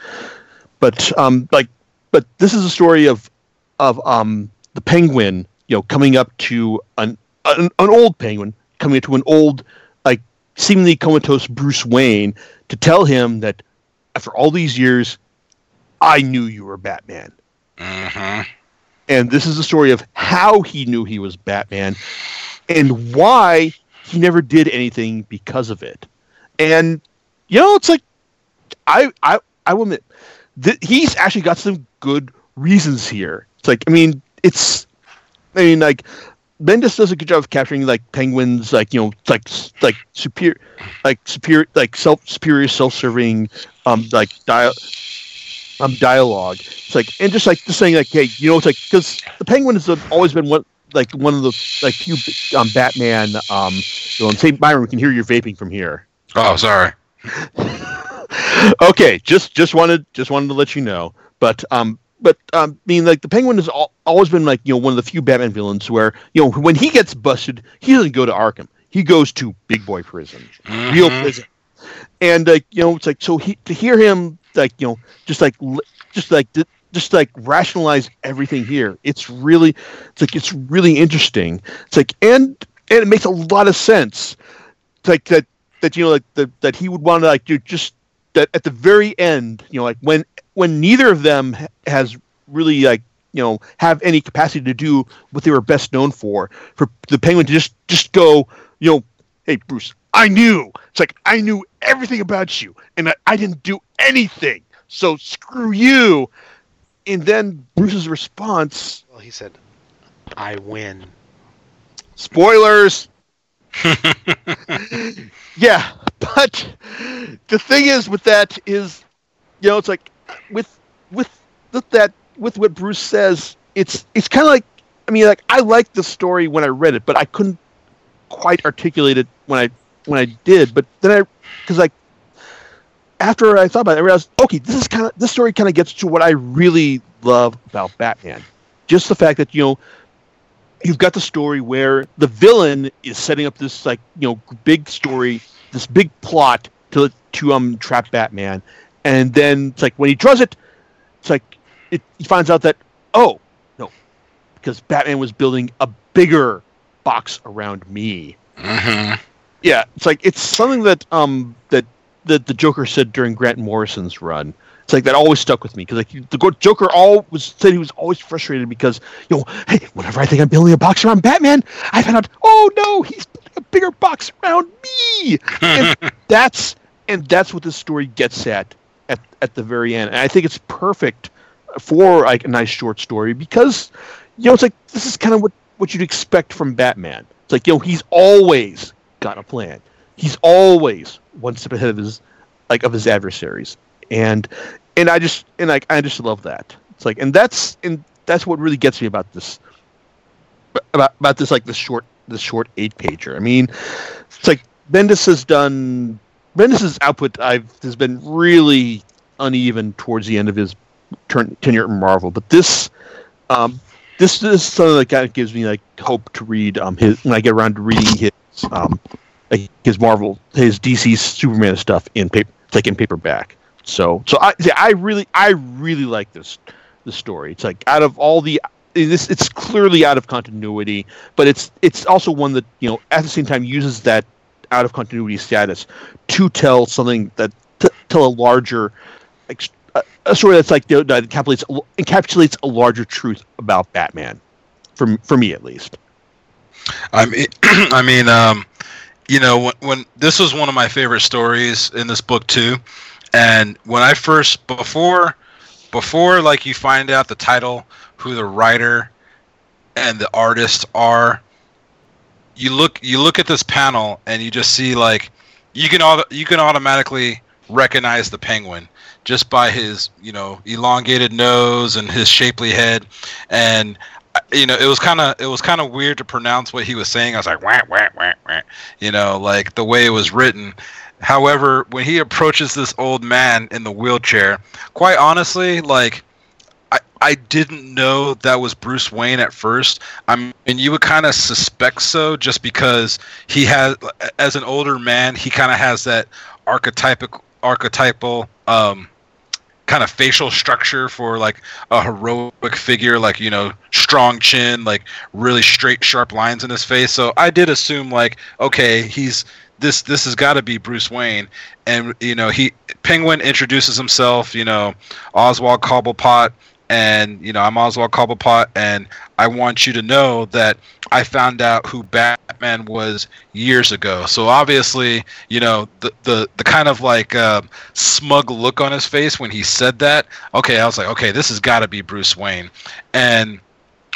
But um, like, but this is a story of of um the Penguin, you know, coming up to an an, an old Penguin coming up to an old like seemingly comatose Bruce Wayne to tell him that after all these years, I knew you were Batman. Mm-hmm. And this is the story of how he knew he was Batman and why he never did anything because of it. And you know, it's like I I I will admit that he's actually got some good reasons here. It's like I mean, it's I mean like Bendis does a good job of capturing like penguins, like you know, like like superior, like superior, like self superior, self serving, um, like dial, um, dialogue. It's like and just like just saying like, hey, you know, it's like because the penguin has always been one like one of the like few um Batman um. You know, say Byron, we can hear you vaping from here. Oh, sorry. okay, just just wanted just wanted to let you know, but um, but um, I mean, like the Penguin has al- always been like you know one of the few Batman villains where you know when he gets busted, he doesn't go to Arkham. He goes to Big Boy Prison, mm-hmm. real prison, and like you know it's like so he to hear him like you know just like just like just like rationalize everything here. It's really it's like it's really interesting. It's like and and it makes a lot of sense. It's like that that you know like the, that he would want to like do just that at the very end, you know, like when when neither of them has really like you know have any capacity to do what they were best known for, for the Penguin to just just go, you know, hey Bruce, I knew. It's like I knew everything about you, and I, I didn't do anything. So screw you. And then Bruce's response. Well, he said, "I win." Spoilers. yeah, but the thing is with that is, you know, it's like with with that with what Bruce says, it's it's kind of like I mean, like I liked the story when I read it, but I couldn't quite articulate it when I when I did. But then I because like after I thought about it, I realized okay, this is kind of this story kind of gets to what I really love about Batman, just the fact that you know you've got the story where the villain is setting up this like you know big story, this big plot to to um trap Batman, and then it's like when he draws it, it's like it, he finds out that oh no, because Batman was building a bigger box around me. Mm-hmm. Yeah, it's like it's something that um that that the Joker said during Grant Morrison's run. It's like that always stuck with me because like the Joker always said he was always frustrated because you know hey whenever I think I'm building a box around Batman. I find out oh no he's building a bigger box around me. And that's and that's what this story gets at at at the very end. And I think it's perfect for like a nice short story because you know it's like this is kind of what what you'd expect from Batman. It's like you know he's always got a plan he's always one step ahead of his like of his adversaries and and I just and like I just love that. It's like and that's and that's what really gets me about this about about this like the short the short eight pager. I mean, it's like Bendis has done Bendis's output. I've has been really uneven towards the end of his turn, tenure at Marvel, but this um, this, is something that kind of gives me like hope to read um his when I get around to reading his um his Marvel his DC Superman stuff in paper like in paperback. So so I I really I really like this the story. It's like out of all the this it's clearly out of continuity, but it's it's also one that you know at the same time uses that out of continuity status to tell something that to tell a larger a story that's like that encapsulates encapsulates a larger truth about Batman, for for me at least. I mean, I mean, um, you know, when, when this was one of my favorite stories in this book too, and when I first before before like you find out the title, who the writer and the artist are, you look you look at this panel and you just see like you can auto, you can automatically recognize the penguin just by his you know elongated nose and his shapely head. And you know it was kind of it was kind of weird to pronounce what he was saying i was like wah, wah, wah, wah, you know like the way it was written however when he approaches this old man in the wheelchair quite honestly like I, I didn't know that was Bruce Wayne at first. I mean, you would kind of suspect so just because he has, as an older man, he kind of has that archetypical, archetypal, um, kind of facial structure for like a heroic figure, like you know, strong chin, like really straight, sharp lines in his face. So I did assume like, okay, he's this this has got to be Bruce Wayne, and you know, he Penguin introduces himself, you know, Oswald Cobblepot and you know I'm Oswald Cobblepot, and I want you to know that I found out who Batman was years ago. So obviously, you know the the the kind of like uh, smug look on his face when he said that. Okay, I was like, okay, this has got to be Bruce Wayne, and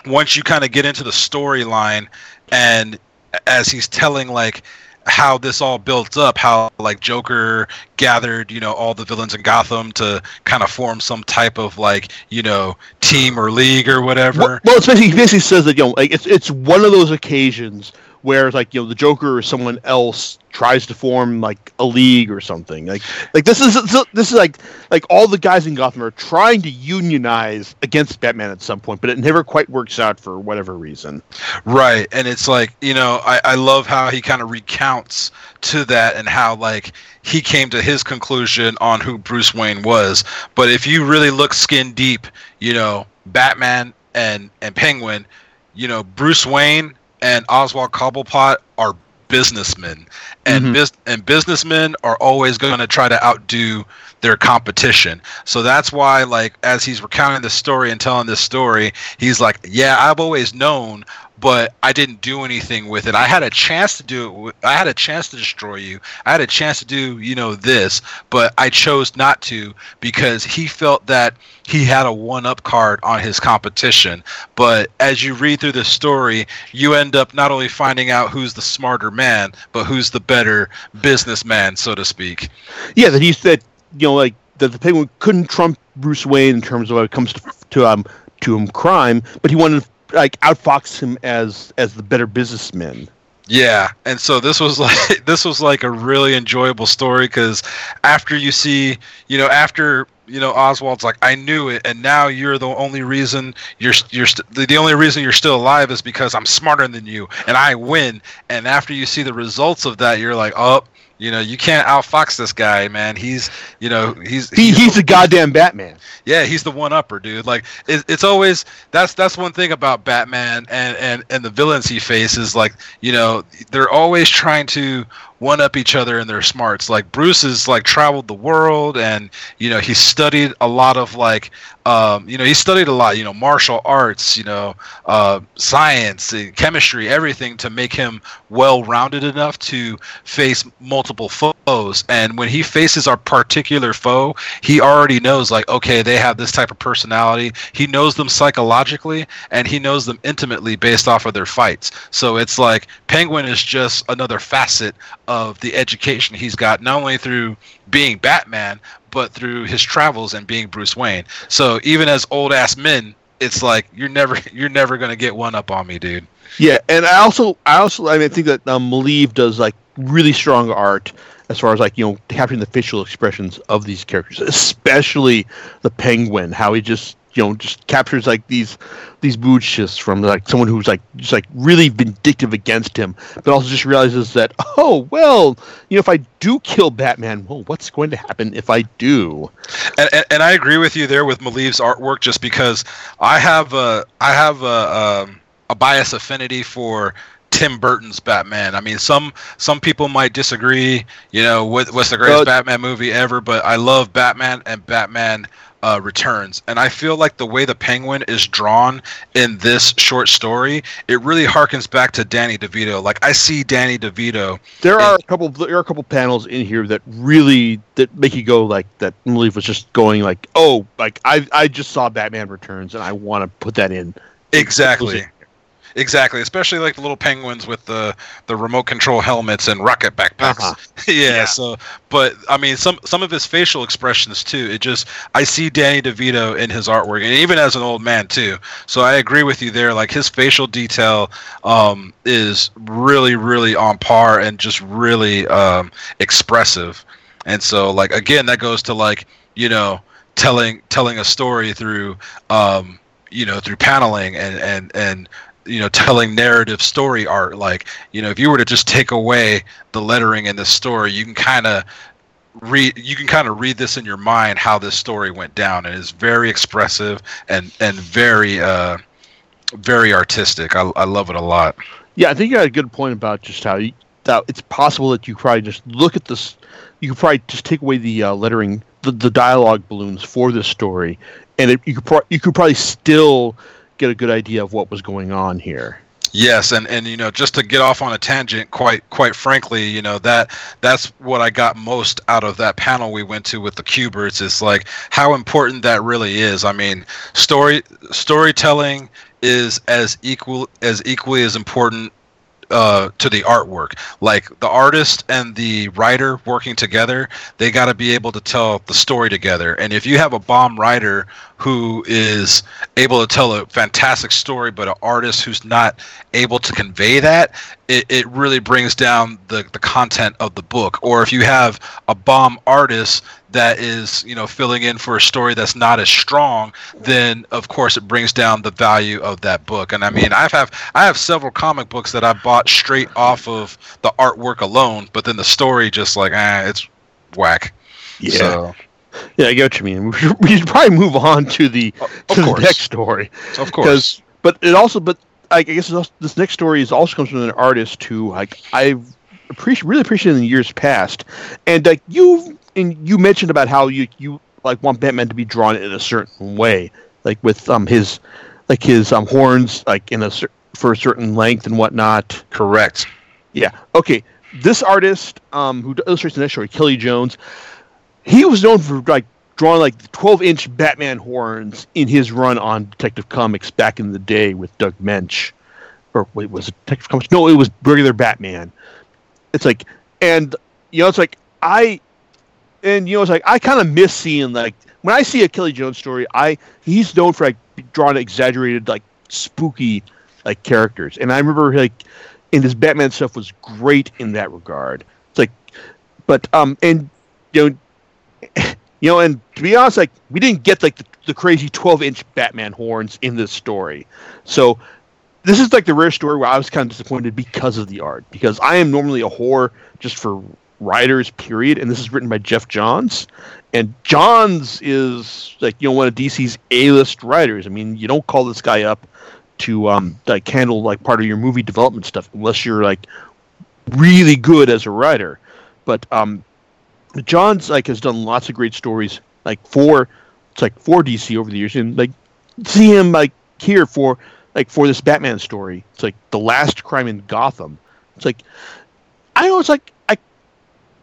once you kind of get into the storyline, and as he's telling like how this all built up, how like Joker gathered, you know, all the villains in Gotham to kind of form some type of like, you know, team or league or whatever. Well, well it's basically, basically says that you know, like it's it's one of those occasions where like you know the Joker or someone else tries to form like a league or something. Like like this is this is like like all the guys in Gotham are trying to unionize against Batman at some point, but it never quite works out for whatever reason. Right, and it's like you know I I love how he kind of recounts to that and how like he came to his conclusion on who Bruce Wayne was. But if you really look skin deep, you know Batman and and Penguin, you know Bruce Wayne and Oswald Cobblepot are businessmen, and mm-hmm. bis- and businessmen are always going to try to outdo their competition. So that's why, like, as he's recounting the story and telling this story, he's like, "Yeah, I've always known but I didn't do anything with it. I had a chance to do it. I had a chance to destroy you. I had a chance to do, you know, this, but I chose not to because he felt that he had a one-up card on his competition. But as you read through the story, you end up not only finding out who's the smarter man, but who's the better businessman, so to speak. Yeah, that he said, you know, like that the penguin couldn't trump Bruce Wayne in terms of when it comes to, to um to him crime, but he wanted like outfox him as as the better businessman. Yeah, and so this was like this was like a really enjoyable story because after you see, you know, after you know Oswald's like I knew it, and now you're the only reason you're you're st- the only reason you're still alive is because I'm smarter than you and I win. And after you see the results of that, you're like, oh, you know, you can't outfox this guy, man. He's, you know, he's he, he's, he's a goddamn Batman. Yeah, he's the one upper, dude. Like it, it's always that's that's one thing about Batman and and and the villains he faces. Like you know, they're always trying to one up each other in their smarts. Like Bruce has like traveled the world and you know he studied a lot of like um, you know he studied a lot you know martial arts you know uh, science chemistry everything to make him well rounded enough to face multiple foes. And when he faces our particular foe, he already knows like okay they have this type of personality. He knows them psychologically and he knows them intimately based off of their fights. So it's like Penguin is just another facet of the education he's got, not only through being Batman, but through his travels and being Bruce Wayne. So even as old ass men, it's like you're never you're never gonna get one up on me, dude. Yeah, and I also I also I mean I think that um, does like really strong art as far as like you know capturing the facial expressions of these characters, especially the Penguin, how he just you know just captures like these these mood shifts from like someone who's like just like really vindictive against him, but also just realizes that oh well, you know if I do kill Batman, well what's going to happen if I do? And, and, and I agree with you there with Maleev's artwork, just because I have a I have a a, um, a bias affinity for Tim Burton's Batman. I mean, some some people might disagree, you know, with what's the greatest uh, Batman movie ever, but I love Batman and Batman uh, Returns, and I feel like the way the Penguin is drawn in this short story, it really harkens back to Danny DeVito. Like I see Danny DeVito. There are a couple. There are a couple panels in here that really that make you go like that. Maleev was just going like, oh, like I I just saw Batman Returns, and I want to put that in. Exactly. Exactly, especially like the little penguins with the the remote control helmets and rocket backpacks. Uh-huh. yeah, Yeah. So, but I mean, some some of his facial expressions too. It just I see Danny DeVito in his artwork, and even as an old man too. So I agree with you there. Like his facial detail um, is really, really on par and just really um, expressive. And so, like again, that goes to like you know telling telling a story through um, you know through paneling and and and you know telling narrative story art. Like you know if you were to just take away the lettering in the story you can kind of read you can kind of read this in your mind how this story went down. And it's very expressive and and very uh very artistic. I, I love it a lot. Yeah, I think you had a good point about just how you, that it's possible that you probably just look at this. You could probably just take away the uh, lettering, the, the dialogue balloons for this story, and it, you could pro- you could probably still get a good idea of what was going on here. Yes, and and you know, just to get off on a tangent, quite quite frankly, you know that that's what I got most out of that panel we went to with the Kuberts. Is like how important that really is. I mean, story storytelling is as equal as equally as important uh, to the artwork. Like the artist and the writer working together, they got to be able to tell the story together. And if you have a bomb writer who is able to tell a fantastic story, but an artist who's not able to convey that, it, it really brings down the, the content of the book. Or if you have a bomb artist that is, you know, filling in for a story that's not as strong, then of course it brings down the value of that book. And I mean, I've I have several comic books that I bought straight off of the artwork alone, but then the story just like, ah, it's whack. So, yeah, I get what you mean. We should, we should probably move on to the of to the next story. of course. But it also, but I guess also, this next story is also comes from an artist who like I've appreciate really appreciated in the years past, and like you and you mentioned about how you you like want Batman to be drawn in a certain way, like with um his like his um horns like in a cer- for a certain length and whatnot. Correct. Yeah. Okay. This artist, um, who illustrates the next story, Kelly Jones, he was known for like drawing like 12 inch Batman horns in his run on Detective Comics back in the day with Doug Moench. Or wait, was it Detective Comics? No, it was regular Batman. It's like, and you know, it's like I, and you know, it's like I kind of miss seeing like when I see a Kelly Jones story, I he's known for like drawing exaggerated like spooky like characters, and I remember like and his Batman stuff was great in that regard. It's like, but um, and you know, you know, and to be honest, like we didn't get like the, the crazy twelve inch Batman horns in this story, so this is like the rare story where I was kind of disappointed because of the art. Because I am normally a whore just for writers, period, and this is written by Geoff Johns, and Johns is like you know one of DC's A list writers. I mean, you don't call this guy up to um like handle like part of your movie development stuff unless you're like really good as a writer. But um Johns like has done lots of great stories like for it's like for DC over the years and like see him like here for like for this Batman story. It's like the last crime in Gotham. It's like I know it's like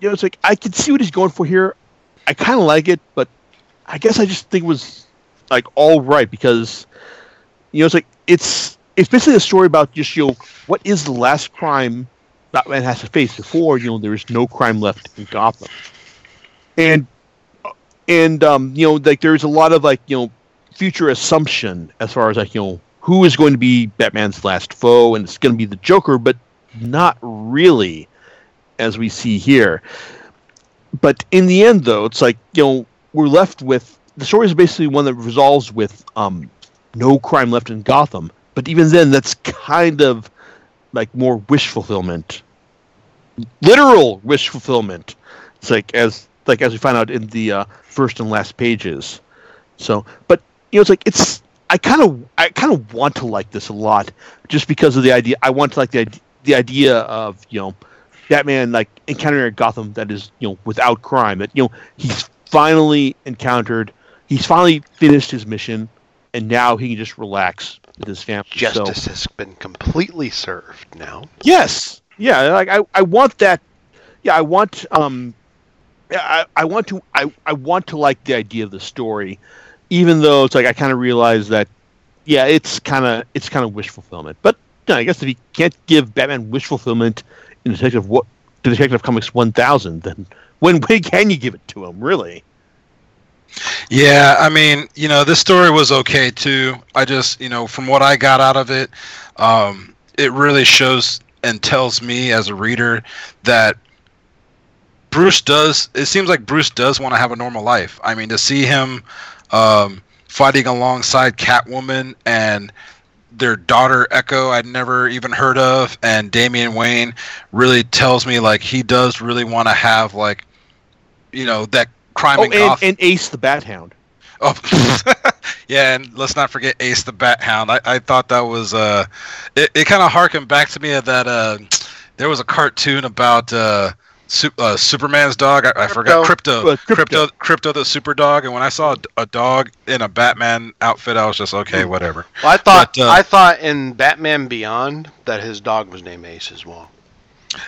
you know it's like I can see what he's going for here. I kind of like it, but I guess I just think it was like all right because you know it's like it's it's basically a story about just you know what is the last crime Batman has to face before you know there is no crime left in Gotham, and and um you know like there's a lot of like you know future assumption as far as like you know who is going to be Batman's last foe and it's going to be the Joker, but not really as we see here. But in the end, though, it's like you know we're left with the story is basically one that resolves with um, no crime left in Gotham. But even then, that's kind of like more wish fulfillment, literal wish fulfillment. It's like as like as we find out in the uh, first and last pages. So, but you know, it's like it's I kind of I kind of want to like this a lot just because of the idea. I want to like the the idea of you know Batman like encountering a Gotham that is you know without crime. That you know he's finally encountered. He's finally finished his mission, and now he can just relax with his family. So- Justice has been completely served now. Yes. Yeah, like I, I want that yeah, I want um I, I want to I, I want to like the idea of the story, even though it's like I kinda realize that yeah, it's kinda it's kinda wish fulfillment. But no, I guess if he can't give Batman wish fulfillment in Detective what Detective Comics 1000, then when when can you give it to him? Really? Yeah, I mean, you know, this story was okay too. I just, you know, from what I got out of it, um, it really shows and tells me as a reader that Bruce does. It seems like Bruce does want to have a normal life. I mean, to see him um, fighting alongside Catwoman and their daughter Echo, I'd never even heard of, and Damian Wayne really tells me like he does really want to have like, you know, that crime Oh, and and, and Ace the Bat Hound. Oh, yeah, and let's not forget Ace the Bat Hound. I, I thought that was uh, it, it kind of harkened back to me that uh, there was a cartoon about uh, Su- uh Superman's dog. I, I forgot Krypto. Uh, Krypto. Krypto, Krypto, the super dog. And when I saw a, a dog in a Batman outfit, I was just okay, whatever. Well, I thought But, uh, I thought in Batman Beyond that his dog was named Ace as well.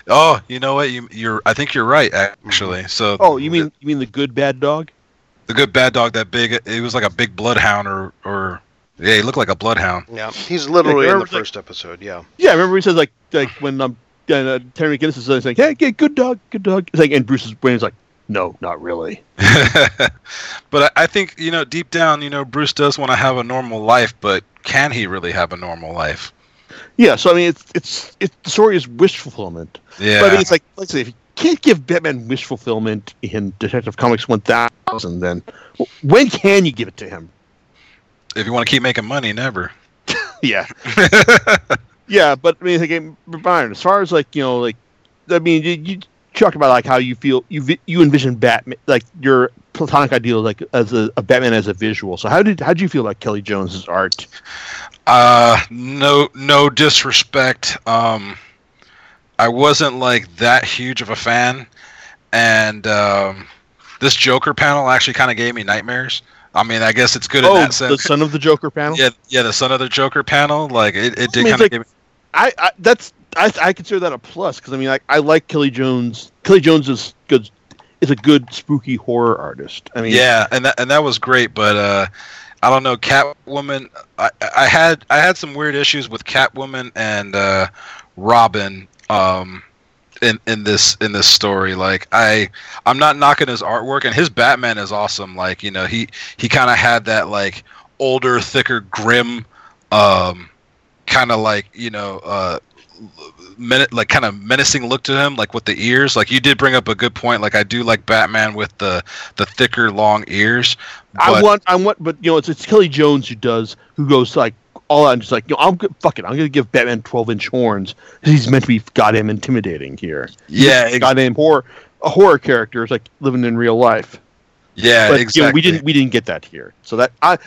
Oh, you know what? You, you're. I think you're right, actually. So. Oh, you mean you mean the good bad dog? the good bad dog? That big. It was like a big bloodhound, or or yeah, he looked like a bloodhound. Yeah, he's literally in the remember the- first episode. Yeah, Yeah, I remember he says like like when um uh, Terry McGinnis is saying, "Hey, hey, good dog, good dog." Like, and Bruce's brain is like, "No, not really." but I, I think you know deep down, you know, Bruce does want to have a normal life, but can he really have a normal life? Yeah, so I mean, it's it's it's the story is wish fulfillment. Yeah, But I mean, it's like I say, if you can't give Batman wish fulfillment in Detective Comics 1000, then when can you give it to him? if you want to keep making money, never. Yeah, yeah, but I mean, again, Brian, as far as like you know, like I mean, you, you talked about like how you feel you vi- you envision Batman, like your platonic ideal, like as a, a Batman as a visual. So how did how did you feel about Kelly Jones's art? Uh, no, no disrespect. Um, I wasn't like that huge of a fan, and um, this Joker panel actually kind of gave me nightmares. I mean, I guess it's good in Oh, that the. Son of the Joker panel. Yeah, yeah, the Son of the Joker panel, like it, it did mean, kind of give me. I, I that's I, I consider that a plus because I mean like I like Kelly Jones. Kelly Jones is good is a good spooky horror artist. I mean Yeah, and that and that was great, but uh, I don't know, Catwoman. I, I had I had some weird issues with Catwoman and uh, Robin um, in in this in this story. Like I I'm not knocking his artwork, and his Batman is awesome. Like you know he he kind of had that like older, thicker, grim, um, kind of like you know. Uh, men- like kind of menacing look to him like with the ears like you did bring up a good point like i do like batman with the the thicker long ears I want I want but you know it's it's Kelly Jones who does who goes like all out and just like you know I'm fuck it I'm gonna give Batman 12 inch horns he's meant to be goddamn intimidating here. yeah A goddamn horror a horror character is like living in real life. yeah but exactly you know, we didn't we didn't get that here. So that I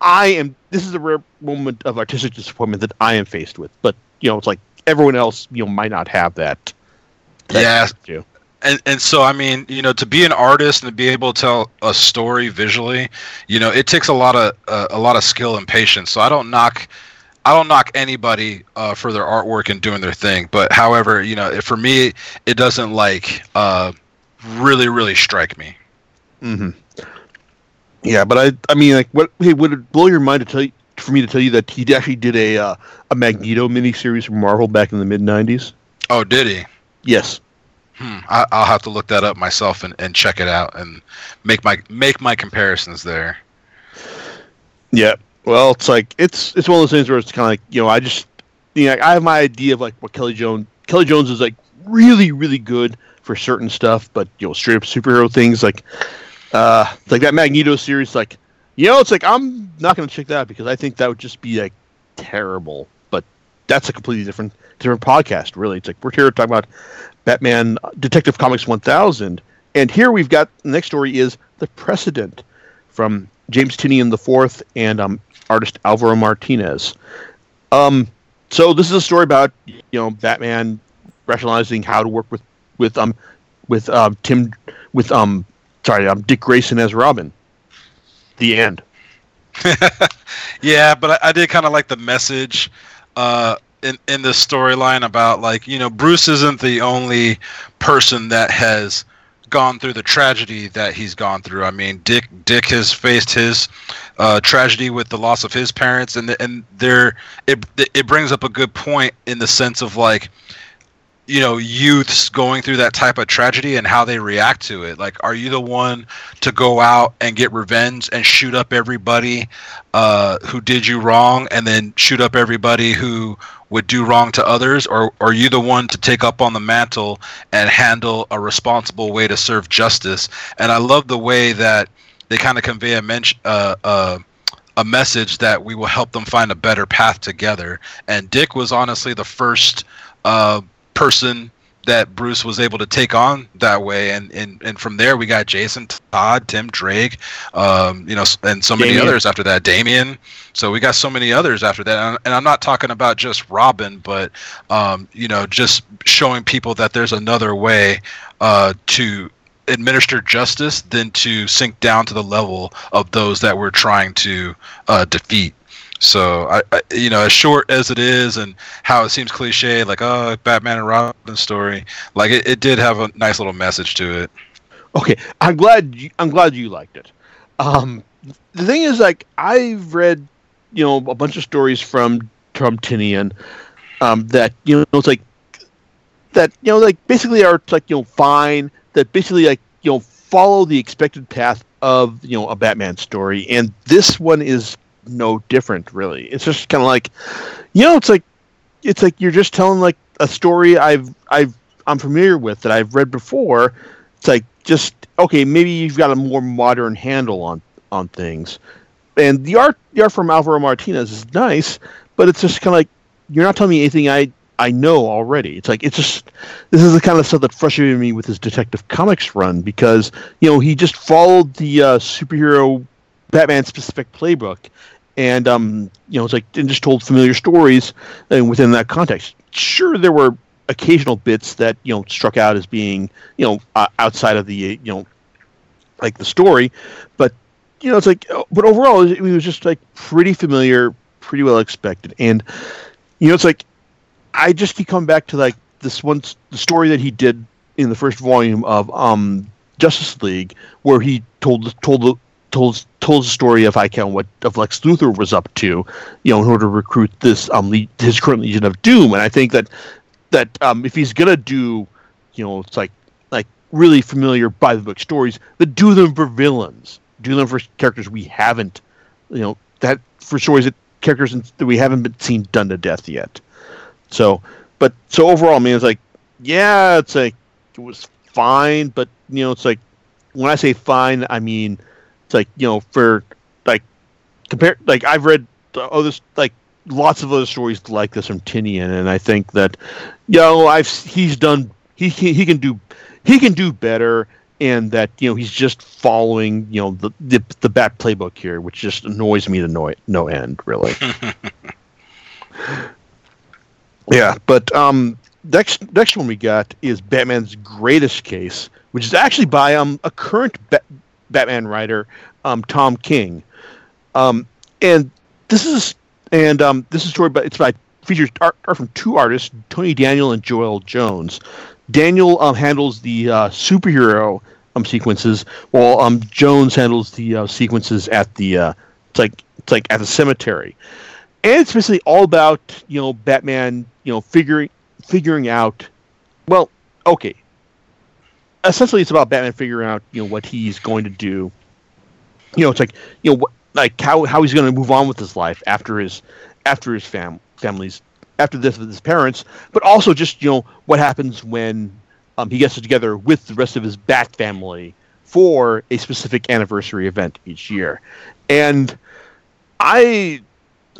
I am this is a rare moment of artistic disappointment that I am faced with. But you know, it's like everyone else, you know, might not have that. that Yeah. and and so I mean, you know, to be an artist and to be able to tell a story visually, you know, it takes a lot of uh, a lot of skill and patience. So I don't knock I don't knock anybody uh, for their artwork and doing their thing. But however, you know, for me, it doesn't like uh, really really strike me. hmm Yeah, but I I mean like what hey would it blow your mind to tell you for me to tell you that he actually did a uh, a Magneto miniseries from Marvel back in the mid '90s? Oh, did he? Yes. Hmm. I, I'll have to look that up myself and, and check it out and make my make my comparisons there. Yeah. Well, it's like it's it's one of those things where it's kind of like you know I just you know I have my idea of like what Kelly Jones Kelly Jones is like really really good for certain stuff, but you know straight up superhero things like uh like that Magneto series like you know it's like I'm not gonna check that because I think that would just be like terrible. But that's a completely different different podcast. Really, it's like we're here to talk about Batman uh, Detective Comics 1000, and here we've got the next story is the precedent from James Tynion the fourth and um, artist Alvaro Martinez. Um, so this is a story about you know Batman rationalizing how to work with with um with um Tim with um sorry I'm Dick Grayson as Robin. The end. yeah, but I, I did kind of like the message uh, in in this storyline about like you know Bruce isn't the only person that has gone through the tragedy that he's gone through. I mean, Dick Dick has faced his uh, tragedy with the loss of his parents, and the, and there it it brings up a good point in the sense of like you know youths going through that type of tragedy and how they react to it? Like are you the one to go out and get revenge and shoot up everybody uh, who did you wrong and then shoot up everybody who would do wrong to others? Or, are you the one to take up on the mantle and handle a responsible way to serve justice? And i love the way that they kind of convey a mention uh, uh, a message that we will help them find a better path together. And dick was honestly the first uh, person that Bruce was able to take on that way, and and, and from there we got Jason Todd, Tim Drake, um, you know, and so many others after that. Damian. So we got so many others after that, and I'm not talking about just Robin, but um, you know, just showing people that there's another way uh, to administer justice than to sink down to the level of those that we're trying to uh, defeat. So I, I, you know, as short as it is, and how it seems cliche, like oh, Batman and Robin story, like it, it did have a nice little message to it. Okay, I'm glad. You, I'm glad you liked it. Um, the thing is, like, I've read, you know, a bunch of stories from from Tynion um, that you know it's like that you know like basically are like you know fine that basically like you know follow the expected path of you know a Batman story, and this one is no different really. It's just kind of like, you know, it's like it's like you're just telling like a story I've I've I'm familiar with that I've read before. It's like just okay, maybe you've got a more modern handle on on things. And the art the art from Alvaro Martinez is nice, but it's just kind of like you're not telling me anything I I know already. It's like it's just this is the kind of stuff that frustrated me with his Detective Comics run because you know he just followed the uh, superhero Batman specific playbook and um, you know, it's like and just told familiar stories and uh, within that context. Sure, there were occasional bits that you know struck out as being you know uh, outside of the you know like the story, but you know it's like uh, but overall it was just like pretty familiar, pretty well expected, and you know it's like I just keep coming back to like this one the story that he did in the first volume of um Justice League where he told told the told told the story of I count what of Lex Luthor was up to, you know, in order to recruit this um his current Legion of Doom, and I think that that um if he's gonna do, you know, it's like like really familiar by the book stories, but do them for villains, do them for characters we haven't, you know, that for stories that characters that we haven't been seen done to death yet. So, but so overall, I mean, it's like, yeah, it's like it was fine, but you know, it's like when I say fine, I mean it's like you know for like compare like I've read other like lots of other stories like this from Tynion, and I think that you know I've he's done he he, he can do he can do better and that you know he's just following you know the the, the bat playbook here, which just annoys me to no no end, really. yeah, but um, next next one we got is Batman's Greatest Case, which is actually by um a current ba- Batman writer um, Tom King, um, and this is and um, this is story, but it's by features art, art, from two artists, Tony Daniel and Joelle Jones. Daniel um, handles the uh, superhero um, sequences, while um, Jones handles the uh, sequences at the uh, it's like it's like at the cemetery, and it's basically all about you know Batman you know figuring figuring out well okay essentially it's about Batman figuring out you know what he's going to do. You know, it's like you know like how how he's going to move on with his life after his after his fam family's after this with his parents, but also just you know what happens when um, he gets together with the rest of his Bat family for a specific anniversary event each year, and I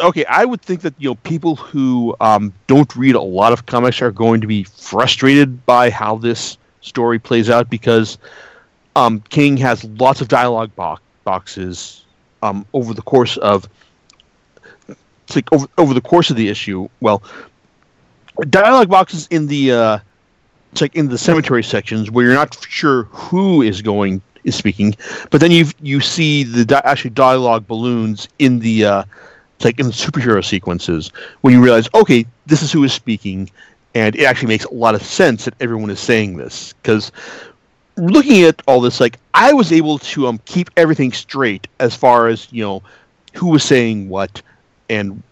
okay, I would think that you know people who um, don't read a lot of comics are going to be frustrated by how this story plays out because um, King has lots of dialogue bo- boxes um, over the course of like over over the course of the issue. Well, dialogue boxes in the uh, like in the cemetery sections where you're not sure who is going is speaking, but then you you see the di- actually dialogue balloons in the uh, like in the superhero sequences when you realize okay this is who is speaking and it actually makes a lot of sense that everyone is saying this because looking at all this like i was able to um, keep everything straight as far as you know who was saying what and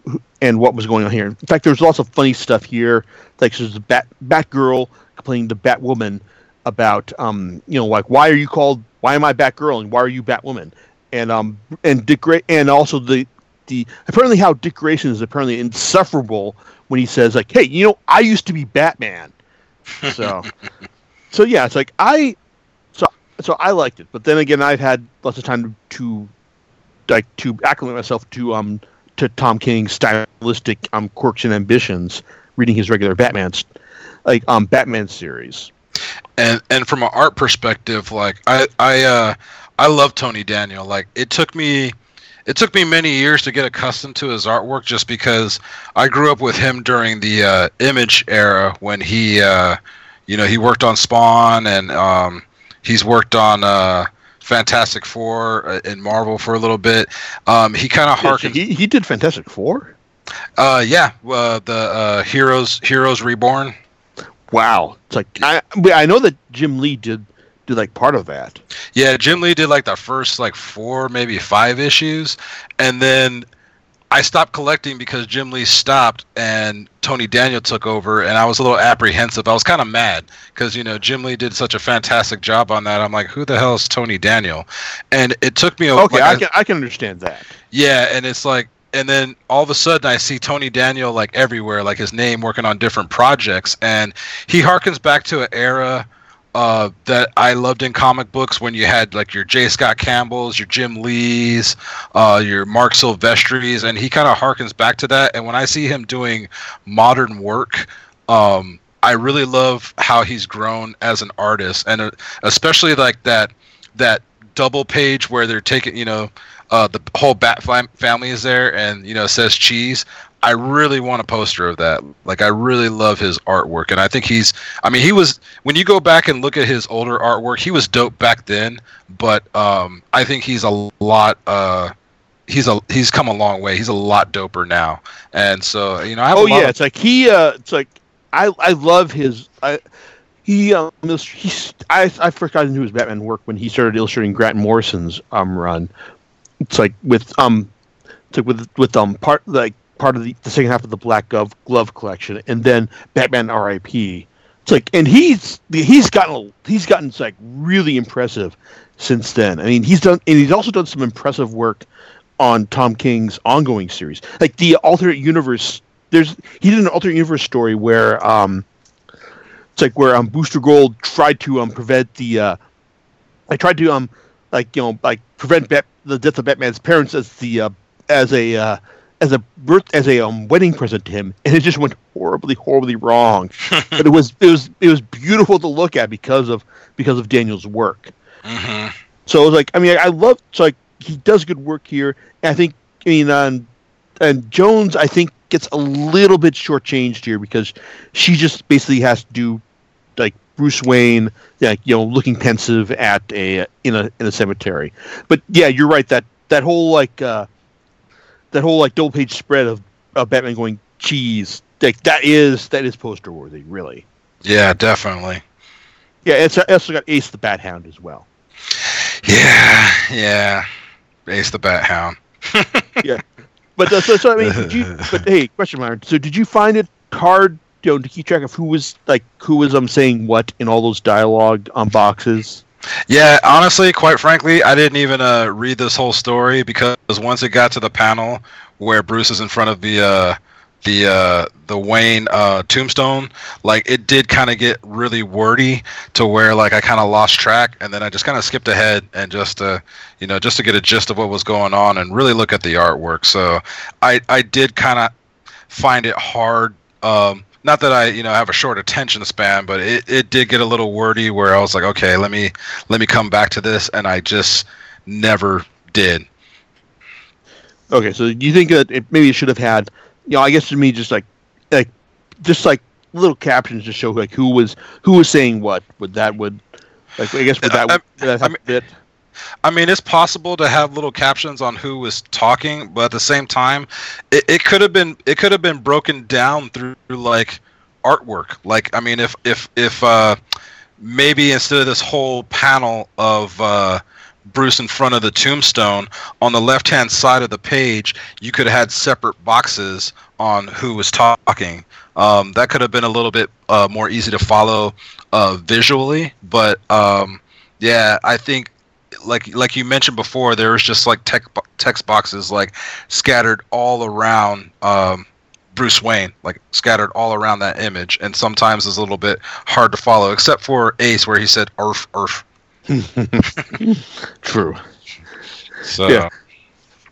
and what was going on here. In fact, there's lots of funny stuff here. Like there's a Bat Batgirl complaining to Batwoman about um you know like why are you called why am I Batgirl and why are you Batwoman and um and Dick Gra- and also the the apparently how Dick Grayson is apparently insufferable when he says like hey you know I used to be Batman. So so yeah it's like I so so I liked it. But then again I've had lots of time to like to acclimate myself to um to Tom King's stylistic um quirks and ambitions reading his regular Batman's like um Batman series. And and from an art perspective like i i uh i love tony daniel. Like it took me it took me many years to get accustomed to his artwork just because i grew up with him during the uh image era when he uh you know he worked on spawn and um he's worked on uh fantastic four uh, in marvel for a little bit. Um he kind of harkened he, he did Fantastic Four? Uh yeah uh, the uh heroes heroes reborn. Wow. It's like I I know that Jim Lee did did like part of that Yeah, Jim Lee did like the first like four, maybe five issues, and then I stopped collecting because Jim Lee stopped and Tony Daniel took over, and I was a little apprehensive. I was kind of mad because you know Jim Lee did such a fantastic job on that. I'm like, who the hell is Tony Daniel? And it took me. a- while. okay like, I I- can I can understand that yeah, and it's like, and then all of a sudden I see Tony Daniel like everywhere, like his name working on different projects, and he harkens back to an era uh, that I loved in comic books when you had like your J. Scott Campbell's, your Jim Lee's, uh, your Marc Silvestri's, and he kind of harkens back to that. And when I see him doing modern work, um, I really love how he's grown as an artist, and uh, especially like that that double page where they're taking, you know, uh, the whole Bat fam- family is there, and you know, says cheese. I really want a poster of that. Like, I really love his artwork, and I think he's. I mean, he was when you go back and look at his older artwork, he was dope back then. But um, I think he's a lot. Uh, he's a he's come a long way. He's a lot doper now, and so you know, I have oh a lot yeah of- it's like he uh it's like I I love his I he um he's I I first got into his Batman work when he started illustrating Grant Morrison's um run it's like with um it's like with with um part like part of the, the second half of the Black Glove Glove collection and then Batman R.I.P. It's like and he's he's gotten he's gotten like really impressive since then. I mean he's done and he's also done some impressive work on Tom King's ongoing series, like the alternate universe. There's he did an alternate universe story where um, it's like where um Booster Gold tried to um prevent the uh, I tried to um like you know like prevent Bat- the death of Batman's parents as the uh, as a uh, as a birth as a um, wedding present to him, and it just went horribly horribly wrong. but it was it was it was beautiful to look at because of because of Daniel's work. Mhm. So it was like, I mean, I love. It's like he does good work here. I think, I mean, on and Jones, I think, gets a little bit shortchanged here because she just basically has to do like Bruce Wayne, like you know, looking pensive at a in a in a cemetery. But yeah, you're right. That that whole like uh, that whole like double page spread of, of Batman going cheese, like that is that is poster worthy, really. Yeah, definitely. Yeah, it's also got Ace the Bat Hound as well. Yeah, yeah. Ace the Bat Hound. Yeah, but uh, so, so I mean, did you? But hey, question mark. So did you find it hard, you know, to keep track of who was like who was um saying what in all those dialogue um boxes? Yeah, honestly, quite frankly, I didn't even uh, read this whole story because once it got to the panel where Bruce is in front of the uh, the uh, the Wayne uh, tombstone, like it did kind of get really wordy to where like I kind of lost track, and then I just kind of skipped ahead and just uh, you know just to get a gist of what was going on and really look at the artwork. So I I did kind of find it hard. Um, not that I, you know, have a short attention span, but it, it did get a little wordy where I was like, okay, let me let me come back to this, and I just never did. Okay, so do you think that it maybe it should have had, you know, I guess to me just like like just like little captions to show like who was who was saying what. Would that would like I guess would that, I- would that I mean- fit? I mean, it's possible to have little captions on who was talking, but at the same time, it, it could have been it could have been broken down through like artwork. Like, I mean, if if if uh, maybe instead of this whole panel of uh, Bruce in front of the tombstone, on the left hand side of the page, you could have had separate boxes on who was talking. Um, that could have been a little bit uh, more easy to follow uh, visually, but um, yeah, I think like like you mentioned before, there was just like tech, text boxes like scattered all around um, Bruce Wayne, like scattered all around that image, and sometimes it's a little bit hard to follow, except for Ace where he said "Earth, Earth." True. So Yeah.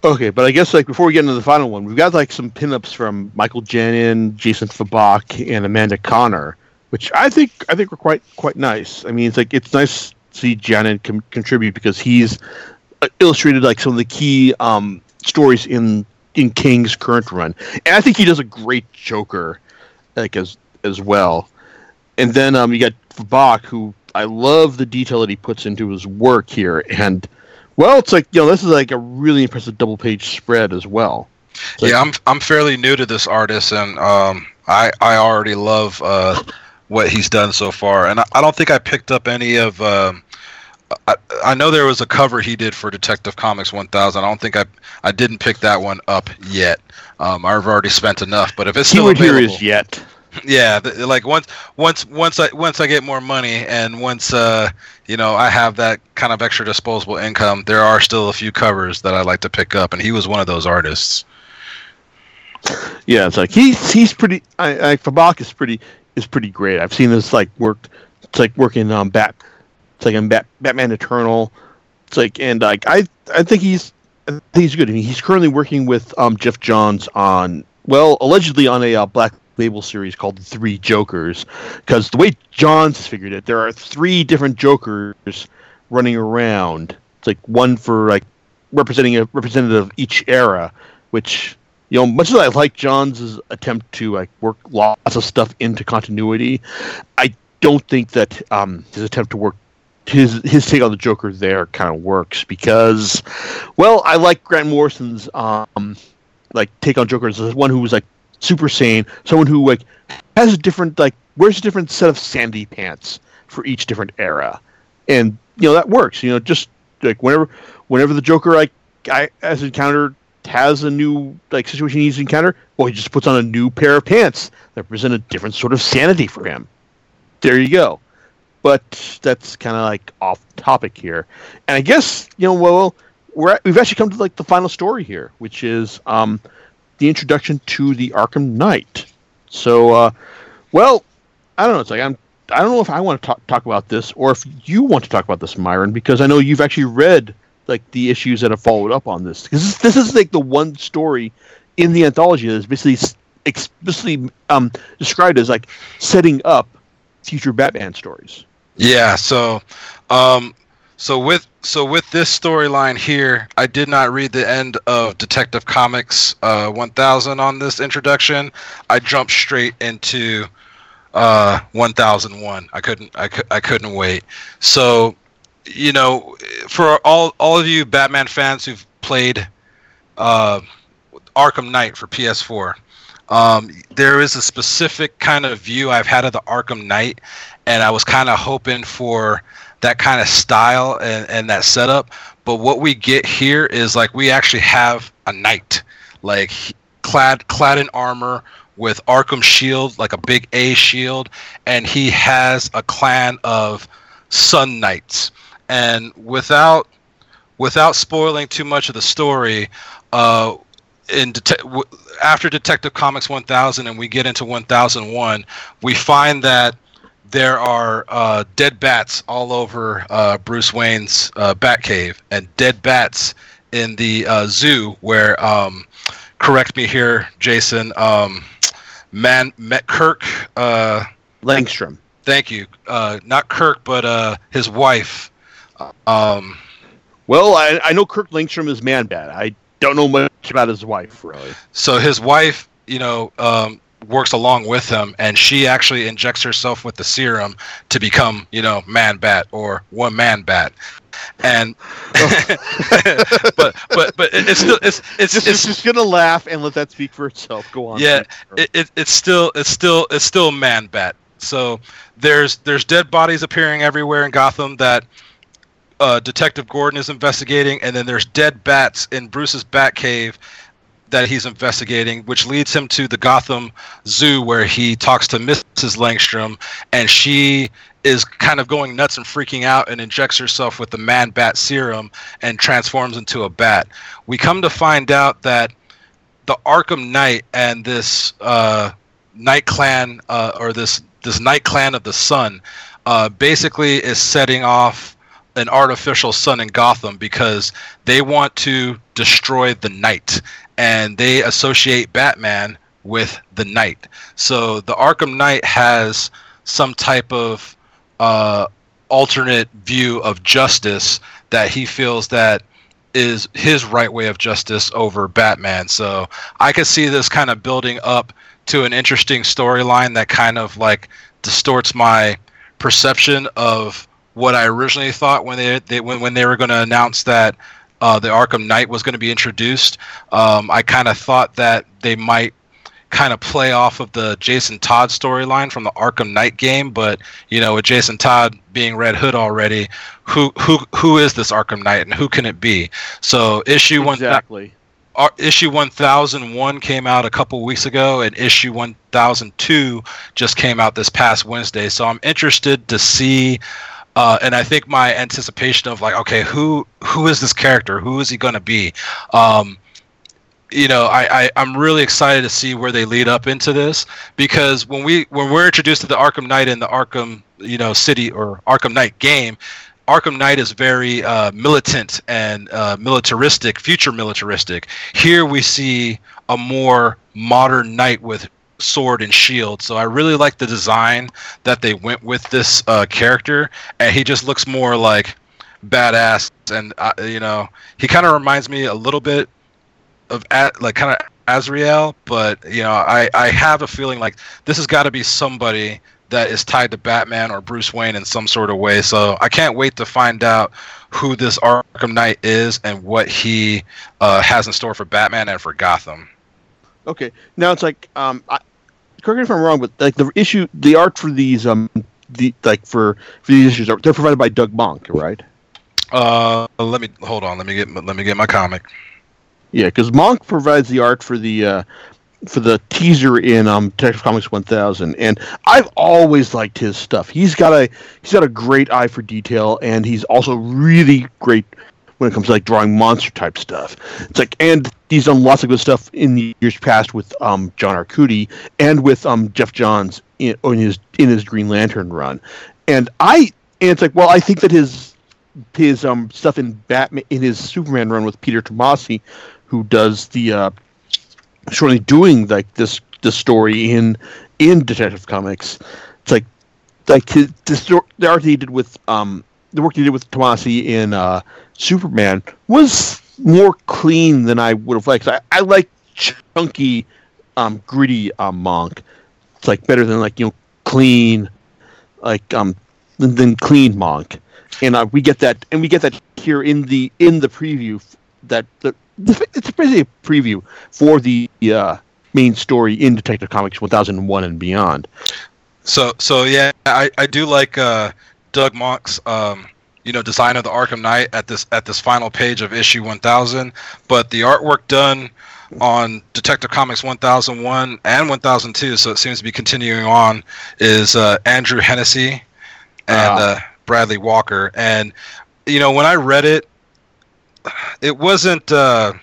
Okay, but I guess like before we get into the final one, we've got like some pinups from Michael Janin, Jason Fabok, and Amanda Conner, which I think I think were quite quite nice. I mean, it's like it's nice to see Janin com- contribute because he's uh, illustrated like some of the key um, stories in in King's current run, and I think he does a great Joker, like as as well. And then um, you got Fabok, who I love the detail that he puts into his work here, and well, it's like you know, this is like a really impressive double page spread as well. So- yeah, I'm I'm fairly new to this artist, and um, I I already love uh, what he's done so far, and I, I don't think I picked up any of. Um, I, I know there was a cover he did for Detective Comics 1000. I don't think I I didn't pick that one up yet. Um, I've already spent enough, but if it's still Keyword here available, is yet. Yeah, like once once once I once I get more money and once uh you know I have that kind of extra disposable income, there are still a few covers that I like to pick up, and he was one of those artists. Yeah, it's like he's he's pretty. I, I Fabok is pretty is pretty great. I've seen this like worked. It's like working um Bat. It's like in Bat, Batman Eternal. It's like and like I I think he's I think he's good. I mean, he's currently working with um Geoff Johns on well allegedly on a uh, Black Label series called Three Jokers because the way Johns figured it, there are three different Jokers running around. It's like one for like representing a representative of each era, which you know, much as I like Johns' attempt to like work lots of stuff into continuity, I don't think that um, his attempt to work his his take on the Joker there kind of works because, well, I like Grant Morrison's um, like take on Joker as one who was like super sane, someone who like has a different like wears a different set of sandy pants for each different era, and you know that works. You know, just like whenever whenever the Joker like I has encountered has a new like situation he needs to encounter, well, he just puts on a new pair of pants that represent a different sort of sanity for him. There you go. But that's kind of like off topic here, and I guess you know, well, we're at, we've actually come to like the final story here, which is um, the introduction to the Arkham Knight. So, uh, well, I don't know. It's like I'm. I don't know if I want to talk, talk about this or if you want to talk about this, Myron, because I know you've actually read like the issues that have followed up on this because this, this is like the one story in the anthology that is basically explicitly um, described as like setting up future Batman stories. Yeah, so um so with so with this storyline here, I did not read the end of Detective Comics uh 1000 on this introduction. I jumped straight into uh 1001. I couldn't I, cou- I couldn't wait. So, you know, for all all of you Batman fans who've played uh Arkham Knight for PS4, um, there is a specific kind of view I've had of the Arkham Knight, and I was kind of hoping for that kind of style and, and that setup. But what we get here is like we actually have a knight, like clad clad in armor with Arkham shield, like a big A shield, and he has a clan of Sun Knights. And without without spoiling too much of the story, uh, in w- after Detective Comics 1000 and we get into 1001, we find that there are uh, dead bats all over uh, Bruce Wayne's uh, Batcave and dead bats in the uh, zoo where, um, correct me here, Jason, um, Man, Met Kirk, uh, Langstrom. thank you, uh, not Kirk, but uh, his wife. Um, Well, I, I know Kirk Langstrom is Man Bat. I don't know much about his wife, really. so his wife you know um, works along with him and she actually injects herself with the serum to become you know man bat or one man bat and but but but it- it's still it's it's Just, it's, just gonna laugh and let that speak for itself. Go on. Yeah, it, it, it's still it's still it's still man bat so there's there's dead bodies appearing everywhere in gotham that uh, Detective Gordon is investigating, and then there's dead bats in Bruce's bat cave that he's investigating, which leads him to the Gotham Zoo where he talks to Mrs. Langstrom, and she is kind of going nuts and freaking out and injects herself with the man bat serum and transforms into a bat. We come to find out that the Arkham Knight and this uh, Night Clan uh, or this this Night Clan of the Sun uh, basically is setting off an artificial sun in Gotham because they want to destroy the night and they associate Batman with the night. So the Arkham Knight has some type of uh, alternate view of justice that he feels that is his right way of justice over Batman. So I could see this kind of building up to an interesting storyline that kind of like distorts my perception of what I originally thought when they, they when, when they were going to announce that uh, the Arkham Knight was going to be introduced. Um, I kind of thought that they might kind of play off of the Jason Todd storyline from the Arkham Knight game, but you know, with Jason Todd being Red Hood already, who who who is this Arkham Knight and who can it be? So issue one exactly. Uh, issue 1001 came out a couple weeks ago and issue 1002 just came out this past wednesday so i'm interested to see uh, and I think my anticipation of like, okay, who who is this character? Who is he going to be? Um, you know, I, I I'm really excited to see where they lead up into this because when we when we're introduced to the Arkham Knight in the Arkham you know City or Arkham Knight game, Arkham Knight is very uh, militant and uh, militaristic, future militaristic. Here we see a more modern knight with sword and shield. So I really like the design that they went with this uh, character, and he just looks more like badass. And uh, you know, he kind of reminds me a little bit of like kind of Azrael, but you know, I I have a feeling like this has got to be somebody that is tied to Batman or Bruce Wayne in some sort of way. So I can't wait to find out who this Arkham Knight is and what he uh, has in store for Batman and for Gotham. Okay, now it's like um, I, correct me if I'm wrong, but like the issue, the art for these um, the like for for these issues are they're provided by Doug Mahnke, right? Uh, let me hold on. Let me get let me get my comic. Yeah, because Mahnke provides the art for the uh, for the teaser in um, Detective Comics 1000, and I've always liked his stuff. He's got a he's got a great eye for detail, and he's also really great when it comes to like drawing monster type stuff. It's like, and he's done lots of good stuff in the years past with um, John Arcudi and with um, Geoff Johns in, in his in his Green Lantern run. And I and it's like, well, I think that his his um stuff in Batman in his Superman run with Peter Tomasi, who does the uh, shortly doing like this this story in in Detective Comics. It's like like his, the, story, the art he did with um the work he did with Tomasi in uh, Superman was more clean than I would have liked. I, I like chunky, um, gritty um, Mahnke. It's like better than like you know clean, like um than, clean Mahnke. And uh, we get that, and we get that here in the in the preview. That the, it's basically a preview for the uh, main story in Detective Comics 1001 and beyond. So so yeah, I, I do like uh, Doug Mahnke's um, you know design of the Arkham Knight at this at this final page of issue 1000, but the artwork done on Detective Comics 1001 and 1002, so it seems to be continuing on, is uh, Andrew Hennessy and uh, Bradley Walker. And you know, when I read it, it wasn't uh,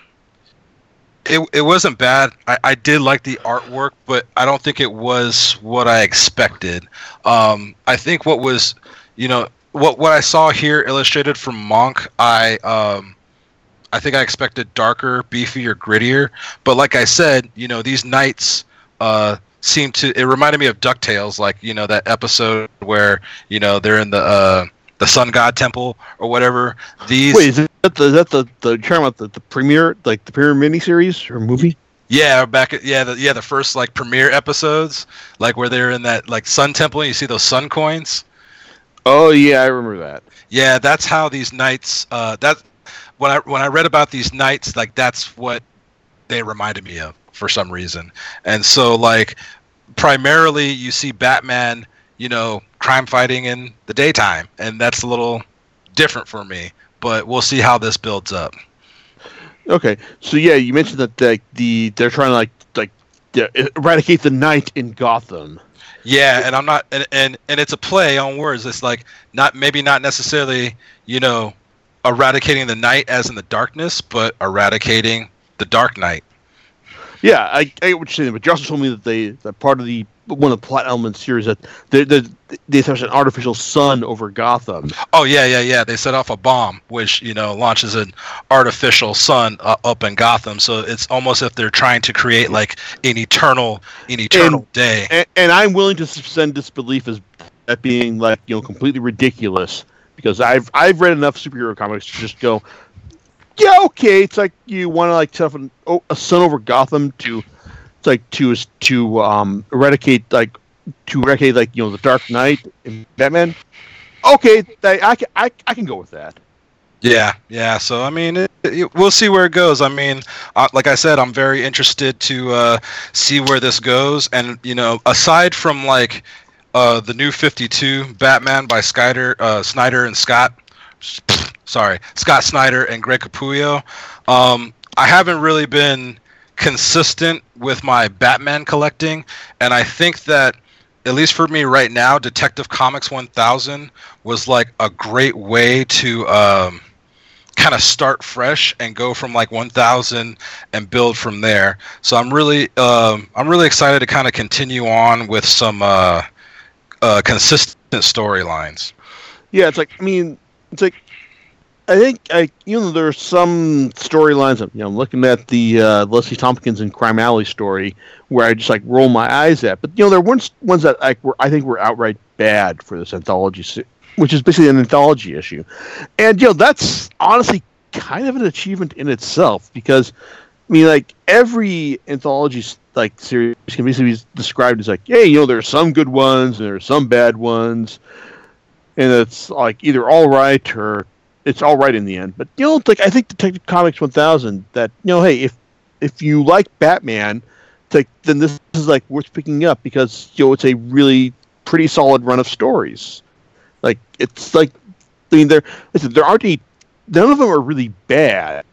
it it wasn't bad. I, I did like the artwork, but I don't think it was what I expected. Um, I think what was you know what what I saw here illustrated from Mahnke, I um, I think I expected darker, beefier, grittier. But like I said, you know, these knights uh, seem to. It reminded me of Ducktales, like you know that episode where you know they're in the uh, the Sun God Temple or whatever. These wait, is that the is that the the term about the, the premiere like the premiere miniseries or movie? Yeah, back at yeah the yeah the first like premiere episodes, like where they're in that like Sun Temple and you see those Sun coins. Oh yeah, I remember that. Yeah, that's how these knights. Uh, that when I when I read about these knights, like that's what they reminded me of for some reason. And so like primarily you see Batman, you know, crime fighting in the daytime, and that's a little different for me. But we'll see how this builds up. Okay, so yeah, you mentioned that the, the they're trying to like like eradicate the night in Gotham. Yeah, and I'm not, and, and and it's a play on words. It's like not maybe not necessarily, you know, eradicating the night as in the darkness, but eradicating the dark night. Yeah, I, I get what you're saying, but you also told me that they that part of the one of the plot elements here is that they they establish an artificial sun over Gotham. Oh yeah, yeah, yeah. They set off a bomb, which you know launches an artificial sun uh, up in Gotham. So it's almost if they're trying to create like an eternal, an eternal And- day. And, and I'm willing to suspend disbelief as that being like you know completely ridiculous because I've I've read enough superhero comics to just go, yeah, okay, it's like you want to like set an, oh, a sun over Gotham to like to to um eradicate like to eradicate like you know the Dark Knight and Batman. Okay, I, I can I, I can go with that. Yeah, yeah. So I mean, it, it- we'll see where it goes. I mean, uh, like I said, I'm very interested to uh, see where this goes. And you know, aside from like uh, the new 52 Batman by Snyder, uh, Snyder and Scott, sorry, Scott Snyder and Greg Capullo, um, I haven't really been consistent with my Batman collecting, and I think that at least for me right now, Detective Comics 1000 was like a great way to um, kind of start fresh and go from like 1000 and build from there. So I'm really um, I'm really excited to kind of continue on with some uh, uh, consistent storylines. Yeah, it's like I mean, it's like I think I you know there are some storylines. You know, I'm looking at the uh, Leslie Tompkins and Crime Alley story where I just like roll my eyes at. But you know, there were ones that like were I think were outright bad for this anthology, which is basically an anthology issue. And you know, that's honestly kind of an achievement in itself because I mean, like every anthology like series can basically be described as like, hey, you know, there are some good ones and there are some bad ones and it's like either all right or it's all right in the end. But you know, like I think Detective Comics 1000 that you know, hey, if if you like Batman, like then this is like worth picking up because you know it's a really pretty solid run of stories. Like it's like I mean there listen, there aren't any none of them are really bad.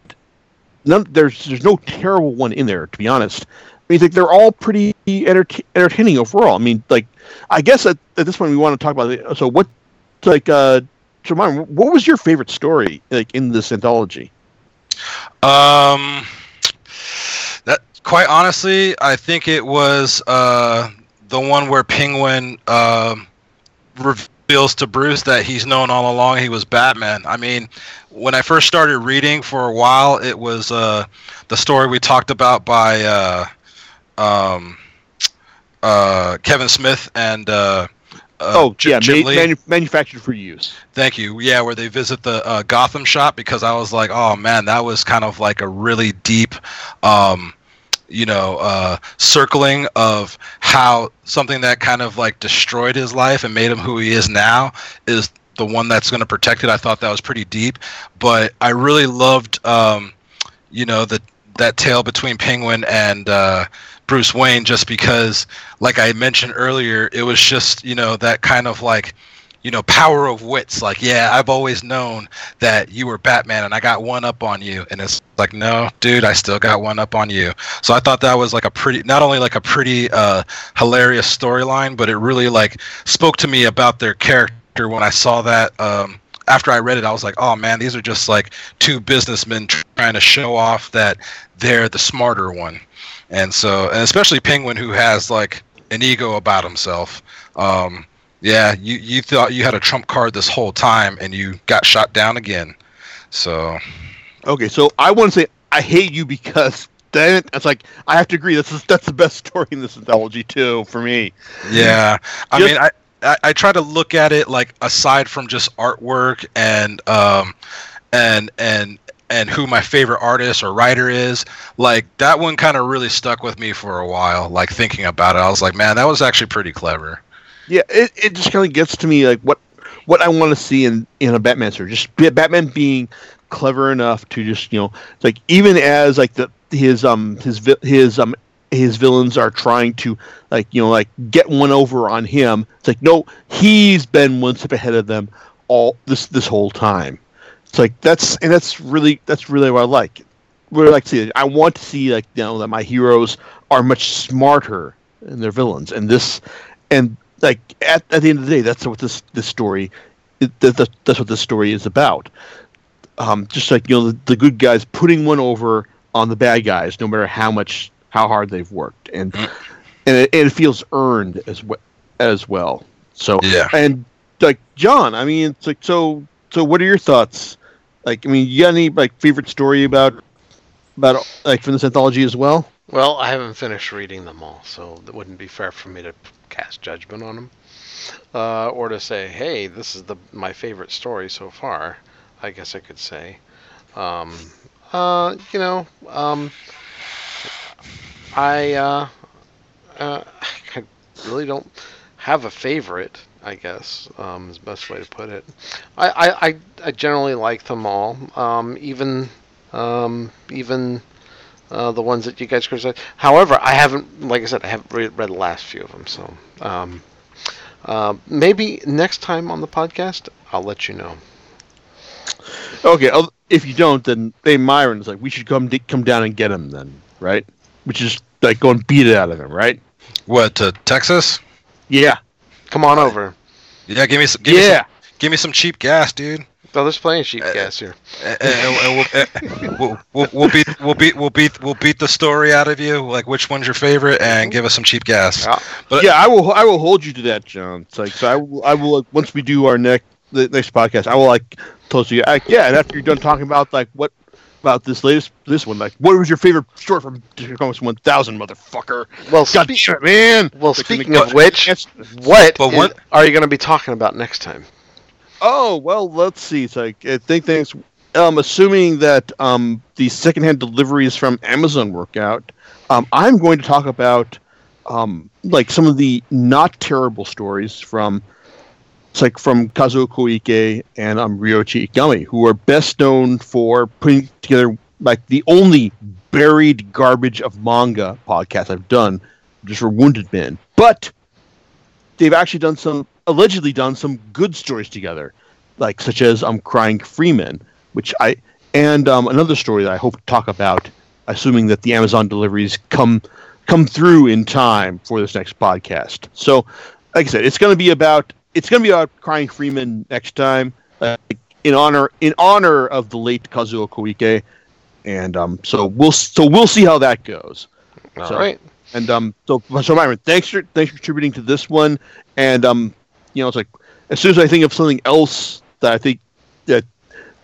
None there's there's no terrible one in there to be honest. I mean, like they're all pretty enter- entertaining overall. I mean, like I guess at, at this point we want to talk about it. So what like uh so what was your favorite story like in this anthology Um, that quite honestly, I think it was uh, the one where Penguin um, reveals to Bruce that he's known all along he was Batman. I mean, when I first started reading for a while, it was uh, the story we talked about by uh, um, uh, Kevin Smith and. Uh, oh yeah Jim ma- Lee. manu- manufactured for use Thank you. Yeah, where they visit the uh, Gotham shop because I was like, oh man, that was kind of like a really deep, um, you know, uh, circling of how something that kind of like destroyed his life and made him who he is now is the one that's going to protect it. I thought that was pretty deep, but I really loved, um, you know, the that tale between Penguin and uh, Bruce Wayne, just because, like I mentioned earlier, it was just you know that kind of like you know, power of wits. Like, yeah, I've always known that you were Batman and I got one up on you. And it's like, no, dude, I still got one up on you. So I thought that was like a pretty, not only like a pretty uh, hilarious storyline, but it really like spoke to me about their character when I saw that. Um, after I read it, I was like, oh man, these are just like two businessmen trying to show off that they're the smarter one. And so, and especially Penguin, who has like an ego about himself. Um, yeah, you, you thought you had a trump card this whole time and you got shot down again. So, okay so i want to say i hate you because then it's like i have to agree this is that's the best story in this anthology too for me yeah. I Just- mean, I, I, I try to look at it like aside from just artwork and, um, and, and, and who my favorite artist or writer is, like that one kind of really stuck with me for a while. Like thinking about it, I was like, man, that was actually pretty clever. yeah it, it just kind of gets to me like what what i want to see in in a batman story just batman being clever enough to just you know like even as like the his um his his um his villains are trying to like you know like get one over on him it's like no he's been one step ahead of them all this this whole time. It's like that's and that's really that's really what I like. What I like to see. I want to see like you know that my heroes are much smarter than their villains, and this and like at, at the end of the day, that's what this this story it, that, that, that's what this story is about. Um, just like you know the, the good guys putting one over on the bad guys, no matter how much how hard they've worked, and Mm. and it, and it feels earned as well as well. So Yeah. and like John, I mean, it's like so. So, what are your thoughts? Like, I mean, you got any like favorite story about about like from this anthology as well? Well, I haven't finished reading them all, so it wouldn't be fair for me to cast judgment on them, uh, or to say, "Hey, this is the my favorite story so far." I guess I could say, um, uh, you know, um, I, uh, uh, I really don't have a favorite. I guess um, is the best way to put it. I, I, I, I generally like them all, um, even um, even uh, the ones that you guys criticize. However, I haven't, like I said, I haven't read, read the last few of them. So um, uh, maybe next time on the podcast, I'll let you know. Okay, I'll- if you don't, then Dave Myron's like, we should come d- come down and get him then, right? Which is like go and beat it out of him, right? What to Texas? Yeah, Come on over. Yeah, give me some. Give Me yeah. some, give me some cheap gas, dude. Oh, there's plenty of cheap Uh, gas here. And, and- and we'll, uh, we'll, we'll, we'll beat we'll beat we'll beat we'll beat the story out of you. Like which one's your favorite, and give us some cheap gas. Yeah. But- yeah, I will. I will hold you to that, John. It's like so. I will. I will. Like, once we do our next the next podcast, I will like toast you. I, yeah, and after you're done talking about like what about this latest this one, like what was your favorite story from Comics One Thousand, motherfucker? Well, God spe- damn it, man. well, Like, speaking of which, what But is- what- are you going to be talking about next time? Oh well, let's see. It's like I think things. I'm assuming that um the secondhand deliveries from Amazon work out, um, I'm going to talk about um like some of the not terrible stories from. It's like from Kazuo Koike and um, Ryoichi who are best known for putting together like the only buried garbage of manga podcast I've done, just for Wounded Men. But they've actually done some allegedly done some good stories together, like such as I'm um Crying Freeman, which I and um, another story that I hope to talk about, assuming that the Amazon deliveries come come through in time for this next podcast. So, like I said, it's going to be about it's going to be about Crying Freeman next time, like, in honor in honor of the late Kazuo Koike, and um, so we'll so we'll see how that goes. All So- right. And um, so so Myron, thanks for thanks for contributing to this one. And um, you know, it's like as soon as I think of something else that I think that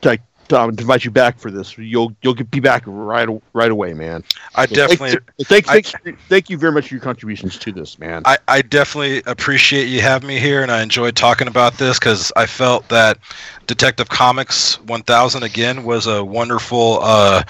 to, to, um, to invite you back for this, you'll you'll be back right right away, man. I So definitely thank, thank, thank, thank you very much for your contributions to this, man. I, I definitely appreciate you having me here, and I enjoyed talking about this because I felt that Detective Comics 1000 again was a wonderful uh,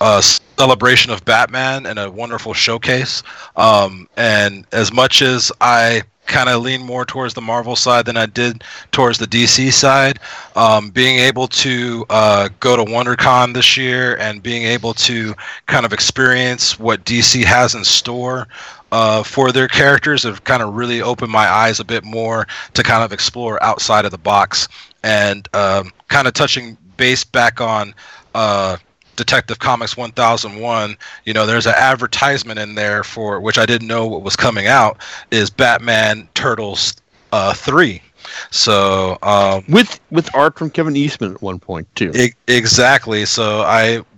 uh, celebration of Batman and a wonderful showcase. Um, and as much as I kind of lean more towards the Marvel side than I did towards the DC side, um, being able to uh, go to WonderCon this year and being able to kind of experience what DC has in store uh, for their characters have kind of really opened my eyes a bit more to kind of explore outside of the box. And um, kind of touching base back on uh, Detective Comics 1001. You know, there's an advertisement in there for which I didn't know what was coming out is Batman Turtles uh, 3. So um, with with art from Kevin Eastman at one point too. E- exactly. So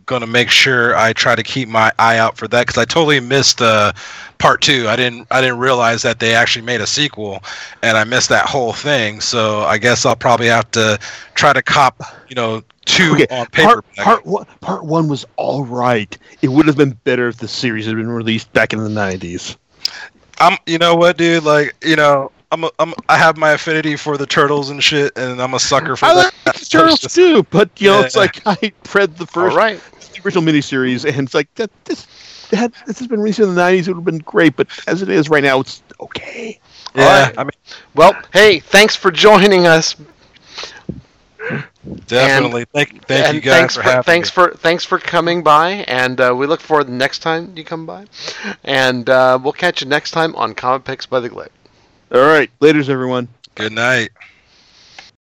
I'm gonna make sure I try to keep my eye out for that because I totally missed uh, part two. I didn't I didn't realize that they actually made a sequel, and I missed that whole thing. So I guess I'll probably have to try to cop you know two Okay, on paper. part part one part one was all right. It would have been better if the series had been released back in the nineties. I'm you know what, dude? Like you know. I'm, a, I'm I have my affinity for the turtles and shit, and I'm a sucker for I that. like the turtles too, but you know, it's like I read the first right. The original miniseries, and it's like that. This had this has been released in the nineties. It would have been great, but as it is right now, it's okay. Yeah, Alright. I mean, Well, hey, thanks for joining us. definitely. thank thank and you guys thanks for, for, having thanks me. for thanks for coming by, and uh, we look forward to the next time you come by, and uh, we'll catch you next time on Comic Picks by the Glade. All right, later's everyone. Good night.